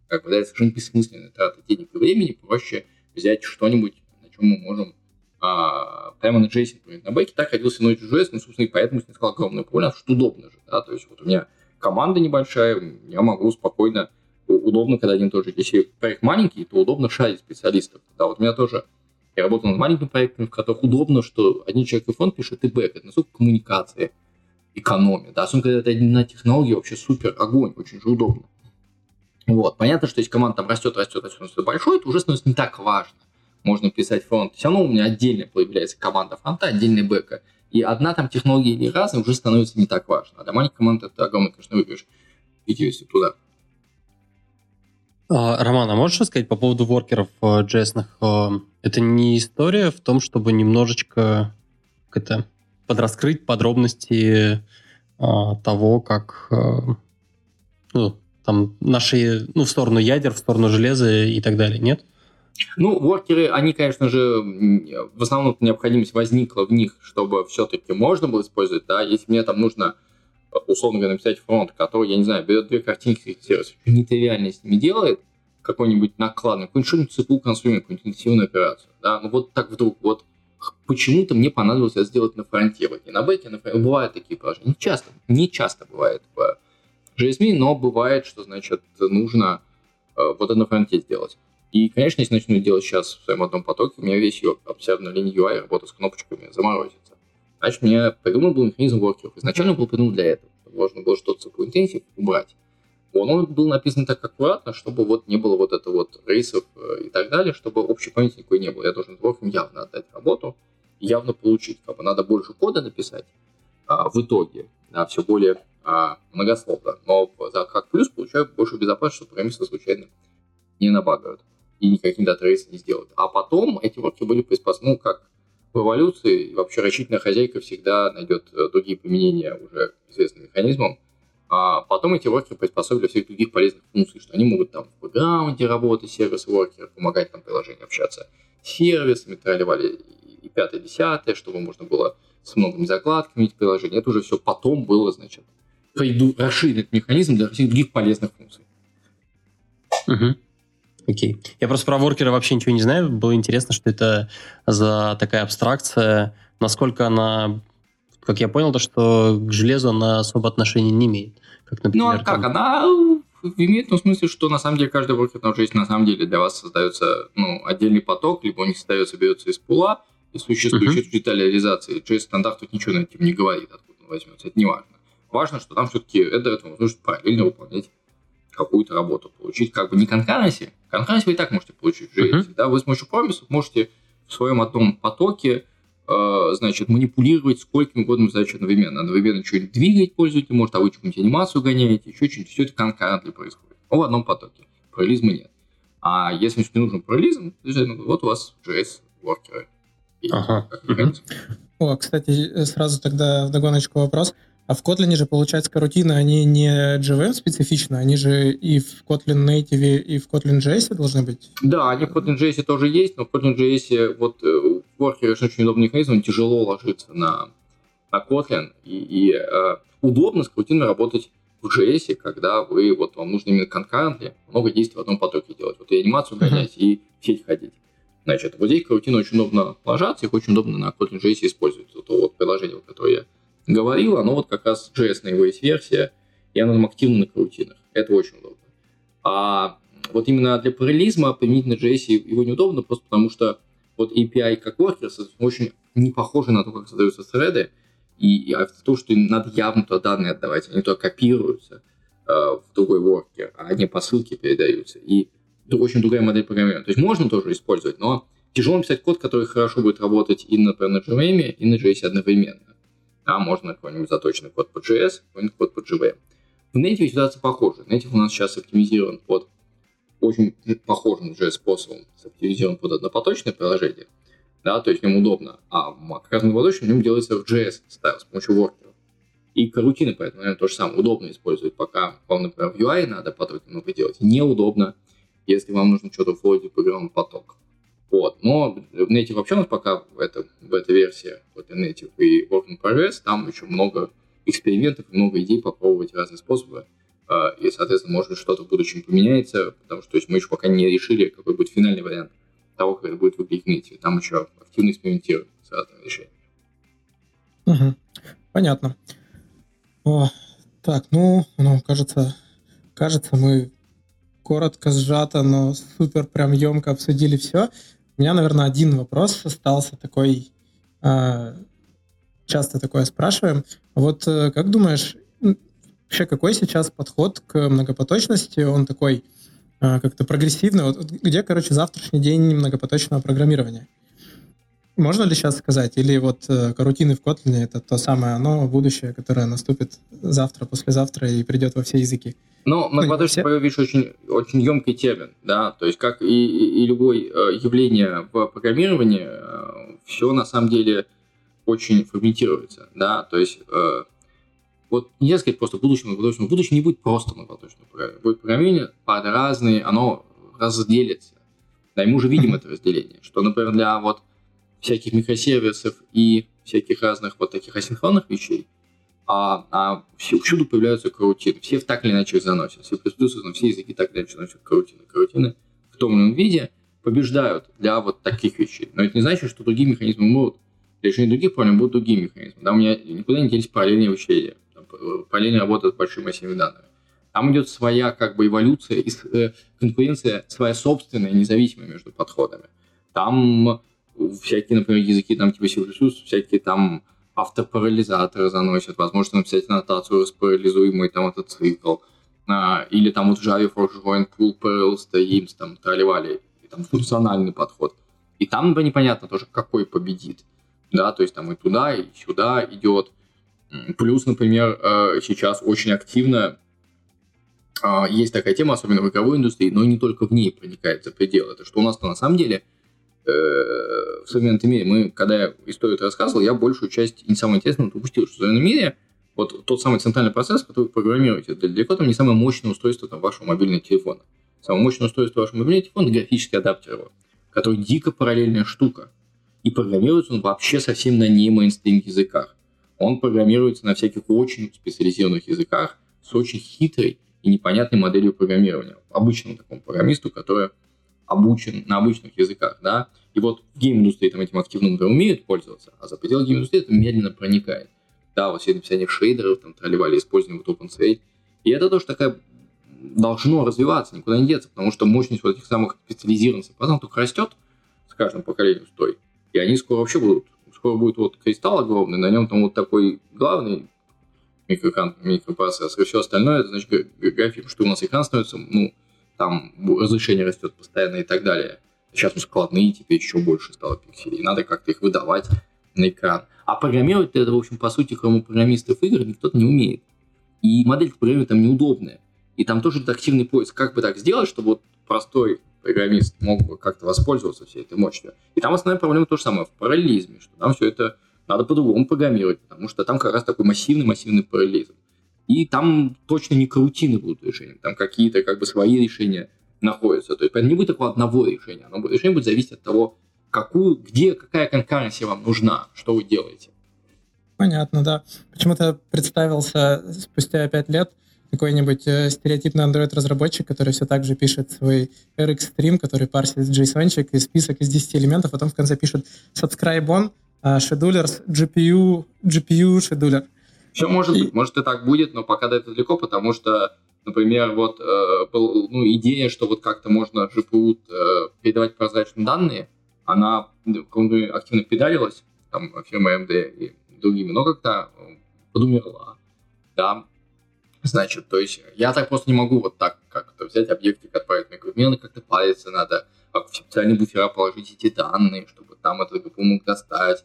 Как бы, да, это совершенно бессмысленная трата денег и времени. Проще взять что-нибудь, на чем мы можем а, прямо на JS, на бэке. Так родился Node.js, ну, собственно, и поэтому снискал огромное поле, что удобно же, да, то есть вот у меня команда небольшая, я могу спокойно, удобно, когда один тоже, если проект маленький, то удобно шарить специалистов. Да, вот у меня тоже я работал над маленькими проектами, в которых удобно, что один человек и фронт пишет, и бэк. Это насколько коммуникация, экономия. Да? Особенно, когда это одна технология, вообще супер, огонь, очень же удобно. Вот. Понятно, что если команда там растет, растет, растет, растет большой, это уже становится не так важно. Можно писать фронт. Все равно у меня отдельно появляется команда фронта, отдельный бэка. И одна там технология или разная уже становится не так важно. А для маленькой команды это огромный, конечно, выигрыш. Если туда. А, Роман, а можешь сказать по поводу воркеров JS? Э, это не история в том, чтобы немножечко как это, подраскрыть подробности а, того, как ну, там наши, ну, в сторону ядер, в сторону железа и так далее, нет? Ну, воркеры, они, конечно же, в основном необходимость возникла в них, чтобы все-таки можно было использовать, да, если мне там нужно, условно говоря, написать фронт, который, я не знаю, берет две картинки сервиса, нетривиально с ними делает, какой-нибудь накладный, какой-нибудь CPU консумер, какую-нибудь интенсивную операцию, да, ну вот так вдруг, вот почему-то мне понадобилось это сделать на фронте, вот не на бэке, а на фронте. Бывают такие положения, не часто, не часто бывает в JSM, но бывает, что, значит, нужно э, вот это на фронте сделать. И, конечно, если начну делать сейчас в своем одном потоке, у меня весь обсервный UI, работа с кнопочками заморозится. Значит, мне придуман был механизм воркеров. Изначально был придуман для этого. Можно было что-то CPU интенсив убрать. Он, он был написан так аккуратно, чтобы вот не было вот это вот рейсов э, и так далее, чтобы общей памяти никакой не было. Я должен дворкам явно отдать работу, явно получить. Как бы надо больше кода написать а, в итоге, да, все более а, многословно. Но за как плюс получаю больше безопасности, что программисты случайно не набагают и никаким датарейсом не сделают. А потом эти ворки были приспособлены, ну, как в эволюции, и вообще рачительная хозяйка всегда найдет э, другие применения уже известным механизмам. А потом эти воркеры приспособили всех других полезных функций, что они могут там в бэкграунде работать, сервис воркер, помогать там приложению общаться с сервисами, тролливали и пятое, десятое, чтобы можно было с многими закладками эти приложения. Это уже все потом было, значит, расширить механизм для всех других полезных функций. Угу. Окей. Я просто про воркеры вообще ничего не знаю. Было интересно, что это за такая абстракция. Насколько она, как я понял, то, что к железу она особо отношения не имеет. Как, например, ну, а как? Там... Она имеет в том смысле, что на самом деле каждый воркер на есть на самом деле для вас создается ну, отдельный поток, либо он не создается, берется из пула, и существующей uh-huh. детали реализации. JS стандарт тут ничего на этим не говорит, откуда он возьмется. Это не важно. Важно, что там все-таки это, это возможность параллельно выполнять какую-то работу, получить как бы не конкуренции. Конкуренции вы и так можете получить JS. Uh-huh. Да? Вы с помощью промисов можете в своем одном потоке э, значит, манипулировать сколькими угодно задач одновременно. Одновременно что-нибудь двигать пользователь может, а вы что-нибудь анимацию гоняете, еще что-нибудь. Все это конкурентно происходит. Но в одном потоке. Параллелизма нет. А если не нужен параллелизм, вот у вас JS воркеры. Ага. О, кстати, сразу тогда в догоночку вопрос. А в Kotlin же, получается, карутины, они не JVM специфичны, они же и в Kotlin Native, и в Kotlin JS должны быть? Да, они в Kotlin JS тоже есть, но в Kotlin JS вот э, Worker очень удобный механизм, тяжело ложится на, на Kotlin, и, и э, удобно с карутинами работать в JS, когда вы, вот вам нужно именно конкурентно много действий в одном потоке делать. Вот и анимацию гонять, и в сеть ходить. Значит, вот здесь карутины очень удобно ложатся, их очень удобно на Kotlin JS использовать. Это вот приложение, которое я говорил, оно вот как раз JS его есть версия, и оно там активно на карутинах. Это очень удобно. А вот именно для параллелизма применить на JS его неудобно, просто потому что вот API как workers очень не похожи на то, как создаются threады, и, и а то, что им надо явно туда данные отдавать, они туда копируются э, в другой worker, а они по ссылке передаются. И это очень другая модель программирования. То есть можно тоже использовать, но тяжело написать код, который хорошо будет работать и, например, на JVM, и на JS одновременно а можно какой-нибудь заточенный код по JS, какой-нибудь код по JVM. В Native ситуация похожа. Native у нас сейчас оптимизирован под очень похожим JS способом, оптимизирован под однопоточное приложение, да, то есть в удобно, а как раз однопоточный в нем делается в JS стайл с помощью воркеров. И карутины, поэтому, наверное, то же самое. Удобно использовать, пока вам, например, в UI надо потоки много делать. Неудобно, если вам нужно что-то в программный поток. Вот. Но Native вообще у нас пока это, в этой версии, вот Native и Work in Progress, там еще много экспериментов, много идей попробовать разные способы. А, и, соответственно, может что-то в будущем поменяется, потому что то есть, мы еще пока не решили, какой будет финальный вариант того, как это будет выглядеть Native. Там еще активно экспериментируем с разными решениями. Угу. Понятно. О, так, ну, ну, кажется, кажется, мы коротко, сжато, но супер прям емко обсудили все. У меня, наверное, один вопрос остался такой, э, часто такое спрашиваем. Вот э, как думаешь, вообще какой сейчас подход к многопоточности? Он такой э, как-то прогрессивный. Вот, где, короче, завтрашний день многопоточного программирования? Можно ли сейчас сказать? Или вот э, карутины в Kotlin — это то самое оно, будущее, которое наступит завтра, послезавтра и придет во все языки? Ну, многопоточный ну, видишь, очень, очень емкий термин, да, то есть как и, и, и любое э, явление в программировании, э, все на самом деле очень фрагментируется, да, то есть э, вот нельзя сказать просто будущее многопоточное. В будущем не будет просто многопоточное программирование. Будет программирование под разные, оно разделится. Да, и мы уже видим это разделение, что, например, для вот всяких микросервисов и всяких разных вот таких асинхронных вещей, а, а всюду появляются карутины. Все так или иначе их заносят. C++, но все языки так или иначе заносят карутины. Карутины в том или ином виде побеждают для вот таких вещей. Но это не значит, что другие механизмы могут для решения других проблем будут другие механизмы. Да, у меня никуда не делись параллельные вычисления. Параллельно работают с большими массивами данных. Там идет своя как бы эволюция, э, конкуренция своя собственная, независимая между подходами. Там всякие, например, языки там типа C++, всякие там автопарализаторы заносят, возможно написать аннотацию распарализуемый там этот цикл, а, или там вот Java for Join Pool Parallels IMS, там тролливали, и там функциональный подход. И там непонятно тоже, какой победит. Да, то есть там и туда, и сюда идет. Плюс, например, э, сейчас очень активно а, есть такая тема, особенно в игровой индустрии, но не только в ней проникает за пределы. Это что у нас-то на самом деле в современном мире, мы, когда я историю это рассказывал, я большую часть, не самое интересное, упустил, что в современном мире вот тот самый центральный процесс, который вы программируете, далеко там не самое мощное устройство там, вашего мобильного телефона. Самое мощное устройство вашего мобильного телефона – графический адаптер его, который дико параллельная штука. И программируется он вообще совсем на не мейнстрим языках. Он программируется на всяких очень специализированных языках с очень хитрой и непонятной моделью программирования. Обычному такому программисту, который обучен на обычных языках, да, и вот в гейм-индустрии там этим активно например, умеют пользоваться, а за пределы гейм-индустрии это медленно проникает. Да, вот все написание шейдеров, там, тролливали использование вот OpenSrate, и это тоже такая должно развиваться, никуда не деться, потому что мощность вот этих самых специализированных потом только растет с каждым поколением стой, и они скоро вообще будут, скоро будет вот кристалл огромный, на нем там вот такой главный микроэкран, микропроцессор, все остальное, это значит график, что у нас экран становится, ну, там разрешение растет постоянно и так далее. Сейчас мы складные, теперь еще больше стало пикселей, надо как-то их выдавать на экран. А программировать это, в общем, по сути, кроме программистов игр, никто не умеет. И модель программирования там неудобная. И там тоже активный поиск. Как бы так сделать, чтобы вот простой программист мог бы как-то воспользоваться всей этой мощью. И там основная проблема то же самое в параллелизме, что там все это надо по-другому программировать, потому что там как раз такой массивный-массивный параллелизм. И там точно не карутины будут решением, там какие-то как бы свои решения находятся. То есть не будет такого одного решения, будет, решение будет зависеть от того, какую, где, какая конкуренция вам нужна, что вы делаете. Понятно, да. Почему-то представился спустя пять лет какой-нибудь э, стереотипный Android-разработчик, который все так же пишет свой RX Stream, который парсит json и список из 10 элементов, потом в конце пишет subscribe on, schedulers, GPU, GPU scheduler. Все может быть, может и так будет, но пока до этого далеко, потому что, например, вот э, был, ну, идея, что вот как-то можно GPU э, передавать прозрачные данные, она активно педалилась, там, фирма AMD и другими, но как-то э, подумерла, да, значит, то есть я так просто не могу вот так как-то взять объектик, отправить микромены, как-то париться надо, в специальные буфера положить эти данные, чтобы там это GPU мог достать,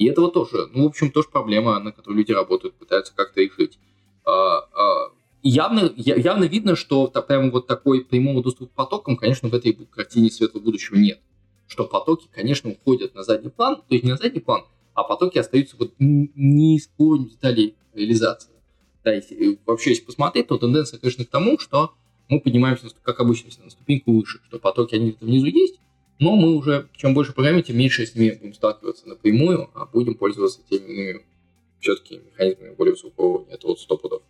и это вот тоже, ну, в общем, тоже проблема, на которую люди работают, пытаются как-то решить. А, а, явно, явно видно, что прямо вот такой прямого доступа к потокам, конечно, в этой картине светлого будущего нет. Что потоки, конечно, уходят на задний план, то есть не на задний план, а потоки остаются вот не используем деталей реализации. Да, если, вообще, если посмотреть, то тенденция, конечно, к тому, что мы поднимаемся, как обычно, на ступеньку выше, что потоки, они где-то внизу есть, но мы уже, чем больше программе, тем меньше с ними будем сталкиваться напрямую, а будем пользоваться теми все-таки механизмами более высокого уровня. Это вот сто пудов.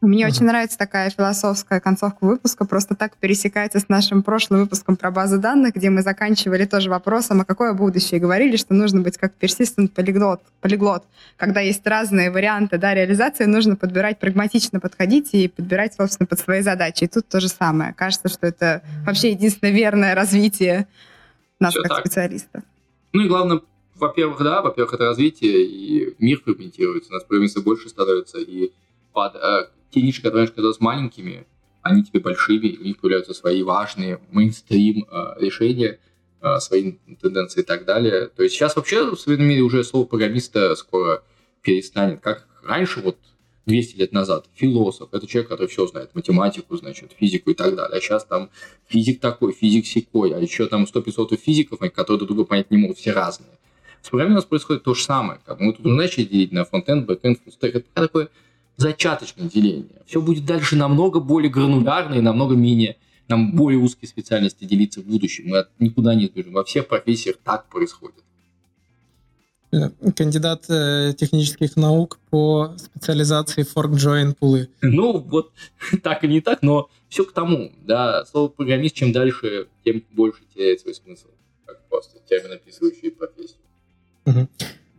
Мне uh-huh. очень нравится такая философская концовка выпуска, просто так пересекается с нашим прошлым выпуском про базы данных, где мы заканчивали тоже вопросом, а какое будущее, и говорили, что нужно быть как persistent полиглот, полиглот. Когда есть разные варианты да, реализации, нужно подбирать, прагматично подходить и подбирать, собственно, под свои задачи. И тут то же самое. Кажется, что это вообще единственное верное развитие нас Все как так. специалистов. Ну и главное, во-первых, да, во-первых, это развитие, и мир фрагментируется, у нас программисты больше становятся, и под, э, те ниши, которые раньше казались маленькими, они теперь большими, у них появляются свои важные мейнстрим э, решения, э, свои тенденции и так далее. То есть сейчас вообще в современном мире уже слово программиста скоро перестанет. Как раньше, вот 200 лет назад, философ, это человек, который все знает, математику, значит, физику и так далее. А сейчас там физик такой, физик сякой, а еще там 100-500 физиков, которые друг друга понять не могут, все разные. С программой у нас происходит то же самое. Как мы тут уже начали делить на фронтенд, бэкенд, fullstack. Это такое зачаточное деление. Все будет дальше намного более гранулярно и намного менее нам более узкие специальности делиться в будущем. Мы никуда не сбежим. Во всех профессиях так происходит. Э, кандидат э, технических наук по специализации fork join пулы. Ну, вот так и не так, но все к тому. Да, слово программист, чем дальше, тем больше теряет свой смысл. Как просто термин, описывающий профессию. Угу.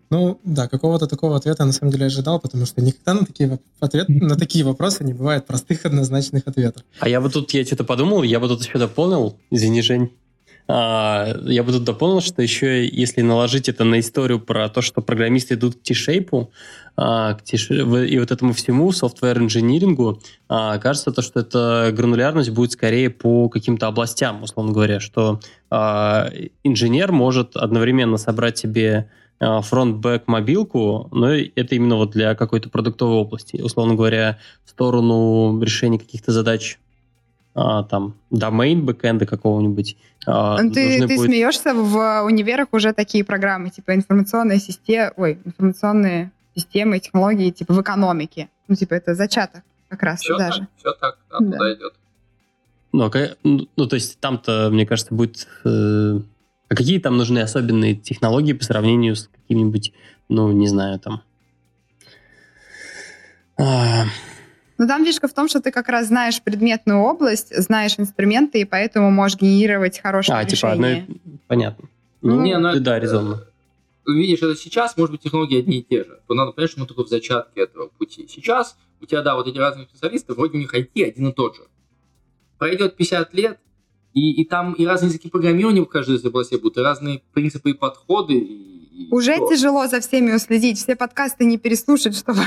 Ну, да, какого-то такого ответа на самом деле ожидал, потому что никогда на такие, ответ, на такие вопросы не бывает простых однозначных ответов. А я бы тут, я что-то подумал, я бы тут еще дополнил, извини, Жень, а, я бы тут дополнил, что еще если наложить это на историю про то, что программисты идут к T-Shape, а, к T-Shape и вот этому всему, software-инжинирингу, а, кажется то, что эта гранулярность будет скорее по каким-то областям, условно говоря, что инженер может одновременно собрать себе фронт-бэк мобилку, но это именно вот для какой-то продуктовой области. Условно говоря, в сторону решения каких-то задач а, там домейн бэкэнда какого-нибудь. А, ну, ты, ты будет... смеешься, в универах уже такие программы, типа информационная система, ой, информационные системы, технологии, типа в экономике. Ну, типа это зачаток как раз все даже. Так, все так, да, да. туда идет. Ну, а ну, то есть там-то, мне кажется, будет э, а какие там нужны особенные технологии по сравнению с какими-нибудь, ну, не знаю, там... А... Ну, там фишка в том, что ты как раз знаешь предметную область, знаешь инструменты, и поэтому можешь генерировать хорошее а, решение. Типа, ну, понятно. Ну, не, ну, да, резонно. Видишь, это сейчас, может быть, технологии одни и те же. То надо понять, что мы только в зачатке этого пути. Сейчас у тебя, да, вот эти разные специалисты, вроде у них IT один и тот же. Пройдет 50 лет, и, и там и разные языки программирования в каждой из областей будут, и разные принципы и подходы. И, и Уже что. тяжело за всеми уследить, все подкасты не переслушать, чтобы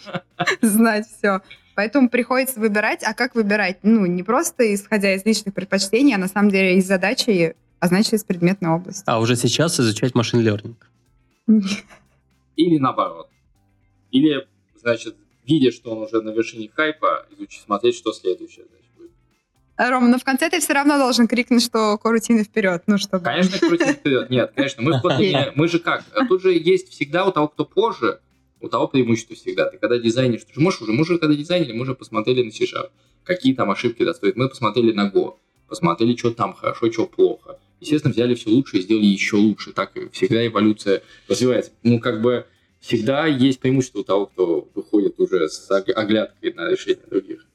знать все. Поэтому приходится выбирать. А как выбирать? Ну, не просто исходя из личных предпочтений, а на самом деле из задачи, а значит, из предметной области. А уже сейчас изучать машин learning. Или наоборот. Или, значит, видя, что он уже на вершине хайпа, изучить, смотреть, что следующее. Ром, но в конце ты все равно должен крикнуть, что корутины вперед, ну чтобы... Конечно, корутины вперед. Нет, конечно, мы Kotlin, мы же как? Тут же есть всегда у того, кто позже, у того преимущество всегда. Ты когда дизайнишь, ты же можешь уже, мы же когда дизайнили, мы же посмотрели на C-Sharp, какие там ошибки достоят. Мы посмотрели на Go, посмотрели, что там хорошо, что плохо. Естественно, взяли все лучше и сделали еще лучше. Так всегда эволюция развивается. Ну, как бы всегда есть преимущество у того, кто выходит уже с оглядкой на решение других.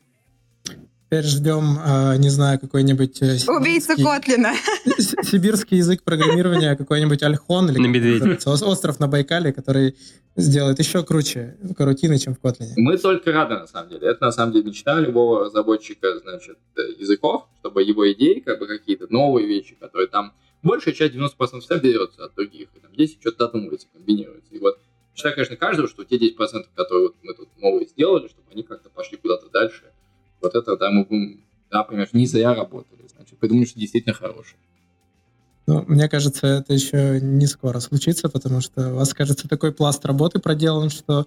Теперь ждем, а, не знаю, какой-нибудь... Э, Убийца Котлина. Сибирский язык программирования, какой-нибудь Альхон или на остров на Байкале, который сделает еще круче карутины, чем в Котлине. Мы только рады, на самом деле. Это, на самом деле, мечта любого разработчика, значит, э, языков, чтобы его идеи, как бы какие-то новые вещи, которые там... Большая часть, 90% всем берется от других, и там 10 что-то додумывается, комбинируется. И вот считаю, конечно, каждого, что те 10%, которые вот мы тут новые сделали, чтобы они как-то пошли куда-то дальше, вот это, да, мы будем, да, понимаешь, не зря работали, значит, придумали, что действительно хорошее. Ну, мне кажется, это еще не скоро случится, потому что у вас, кажется, такой пласт работы проделан, что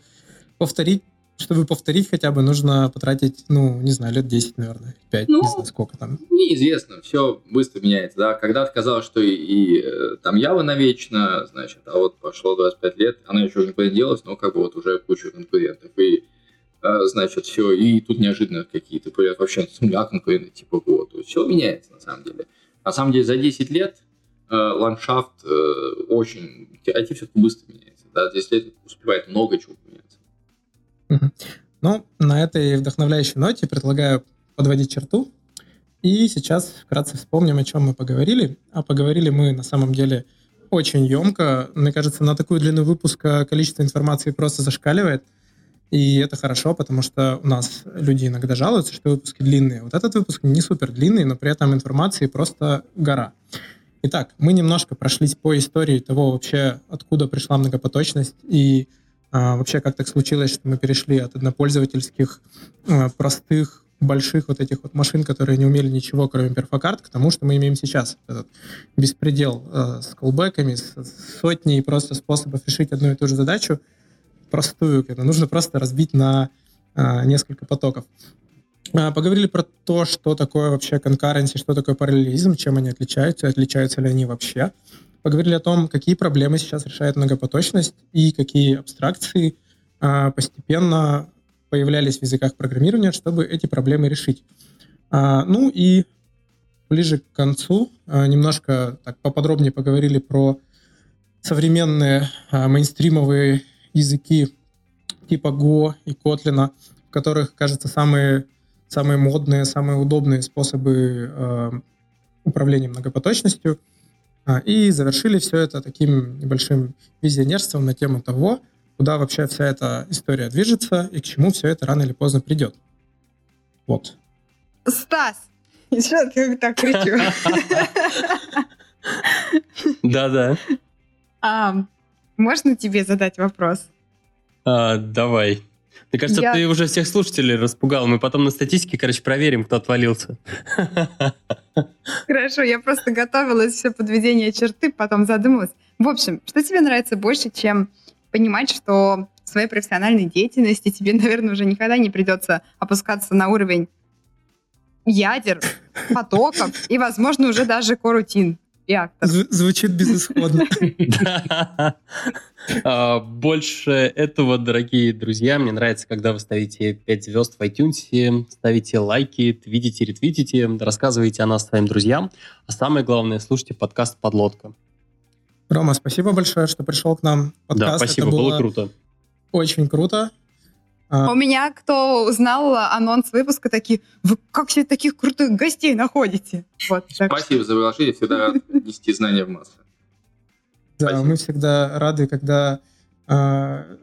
повторить, чтобы повторить хотя бы, нужно потратить, ну, не знаю, лет 10, наверное, 5, ну, не знаю, сколько там. Неизвестно, все быстро меняется, да. Когда-то казалось, что и, и э, там Ява навечно, значит, а вот прошло 25 лет, она еще не делалась, но как бы вот уже куча конкурентов. И значит, все, и тут неожиданно какие-то появляются вообще конкуренты, типа вот, то есть все меняется на самом деле. На самом деле за 10 лет э, ландшафт э, очень, IT все-таки быстро меняется, да, за 10 лет успевает много чего поменяться. Ну, на этой вдохновляющей ноте предлагаю подводить черту, и сейчас вкратце вспомним, о чем мы поговорили. А поговорили мы на самом деле очень емко. Мне кажется, на такую длину выпуска количество информации просто зашкаливает – и это хорошо, потому что у нас люди иногда жалуются, что выпуски длинные. Вот этот выпуск не супер длинный, но при этом информации просто гора. Итак, мы немножко прошлись по истории того вообще, откуда пришла многопоточность и а, вообще как так случилось, что мы перешли от однопользовательских а, простых больших вот этих вот машин, которые не умели ничего, кроме перфокарт, к тому, что мы имеем сейчас. Этот беспредел э, с колбеками, с, сотней просто способов решить одну и ту же задачу, простую, когда нужно просто разбить на э, несколько потоков. Э, поговорили про то, что такое вообще конкуренция, что такое параллелизм, чем они отличаются, отличаются ли они вообще. Поговорили о том, какие проблемы сейчас решает многопоточность и какие абстракции э, постепенно появлялись в языках программирования, чтобы эти проблемы решить. А, ну и ближе к концу а, немножко так поподробнее поговорили про современные а, мейнстримовые языки типа Go и Kotlin, в которых, кажется, самые, самые модные, самые удобные способы э, управления многопоточностью. И завершили все это таким небольшим визионерством на тему того, куда вообще вся эта история движется и к чему все это рано или поздно придет. Вот. Стас! Что ты так кричу? Да-да. Можно тебе задать вопрос? А, давай. Мне кажется, Я... ты уже всех слушателей распугал. Мы потом на статистике, короче, проверим, кто отвалился. Хорошо, я просто готовилась все подведение черты, потом задумалась. В общем, что тебе нравится больше, чем понимать, что в своей профессиональной деятельности тебе, наверное, уже никогда не придется опускаться на уровень ядер, потоков и, возможно, уже даже корутин. Звучит безысходно. А, больше этого, дорогие друзья, мне нравится, когда вы ставите 5 звезд в iTunes, ставите лайки, твитите, ретвитите, рассказываете о нас своим друзьям. А самое главное, слушайте подкаст «Подлодка». Рома, спасибо большое, что пришел к нам. Подкаст. Да, спасибо, было, было круто. Очень круто. А... У меня, кто узнал анонс выпуска, такие, вы как себе таких крутых гостей находите? Вот, Спасибо за приглашение, всегда нести знания в массы. Да, Спасибо. мы всегда рады, когда э,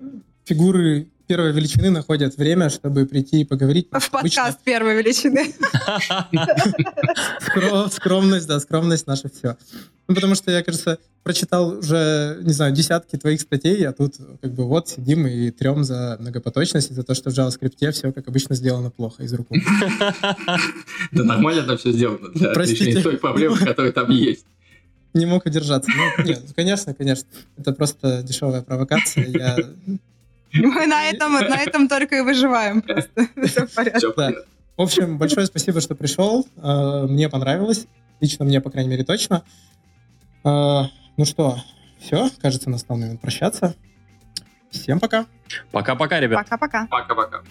фигуры первой величины находят время, чтобы прийти и поговорить. В подкаст первой величины. Скромность, да, скромность наше все. Ну, потому что я, кажется, прочитал уже, не знаю, десятки твоих статей, а тут как бы вот сидим и трем за многопоточность, за то, что в JavaScript все, как обычно, сделано плохо из рук. Да нормально там все сделано для решения той проблемы, которая там есть не мог удержаться. Ну, нет, конечно, конечно. Это просто дешевая провокация. Я мы на этом, на этом только и выживаем просто. Все в порядке. В общем, большое спасибо, что пришел. А, мне понравилось. Лично мне, по крайней мере, точно. А, ну что, все, кажется, настал момент прощаться. Всем пока. Пока-пока, ребят. Пока-пока. Пока-пока.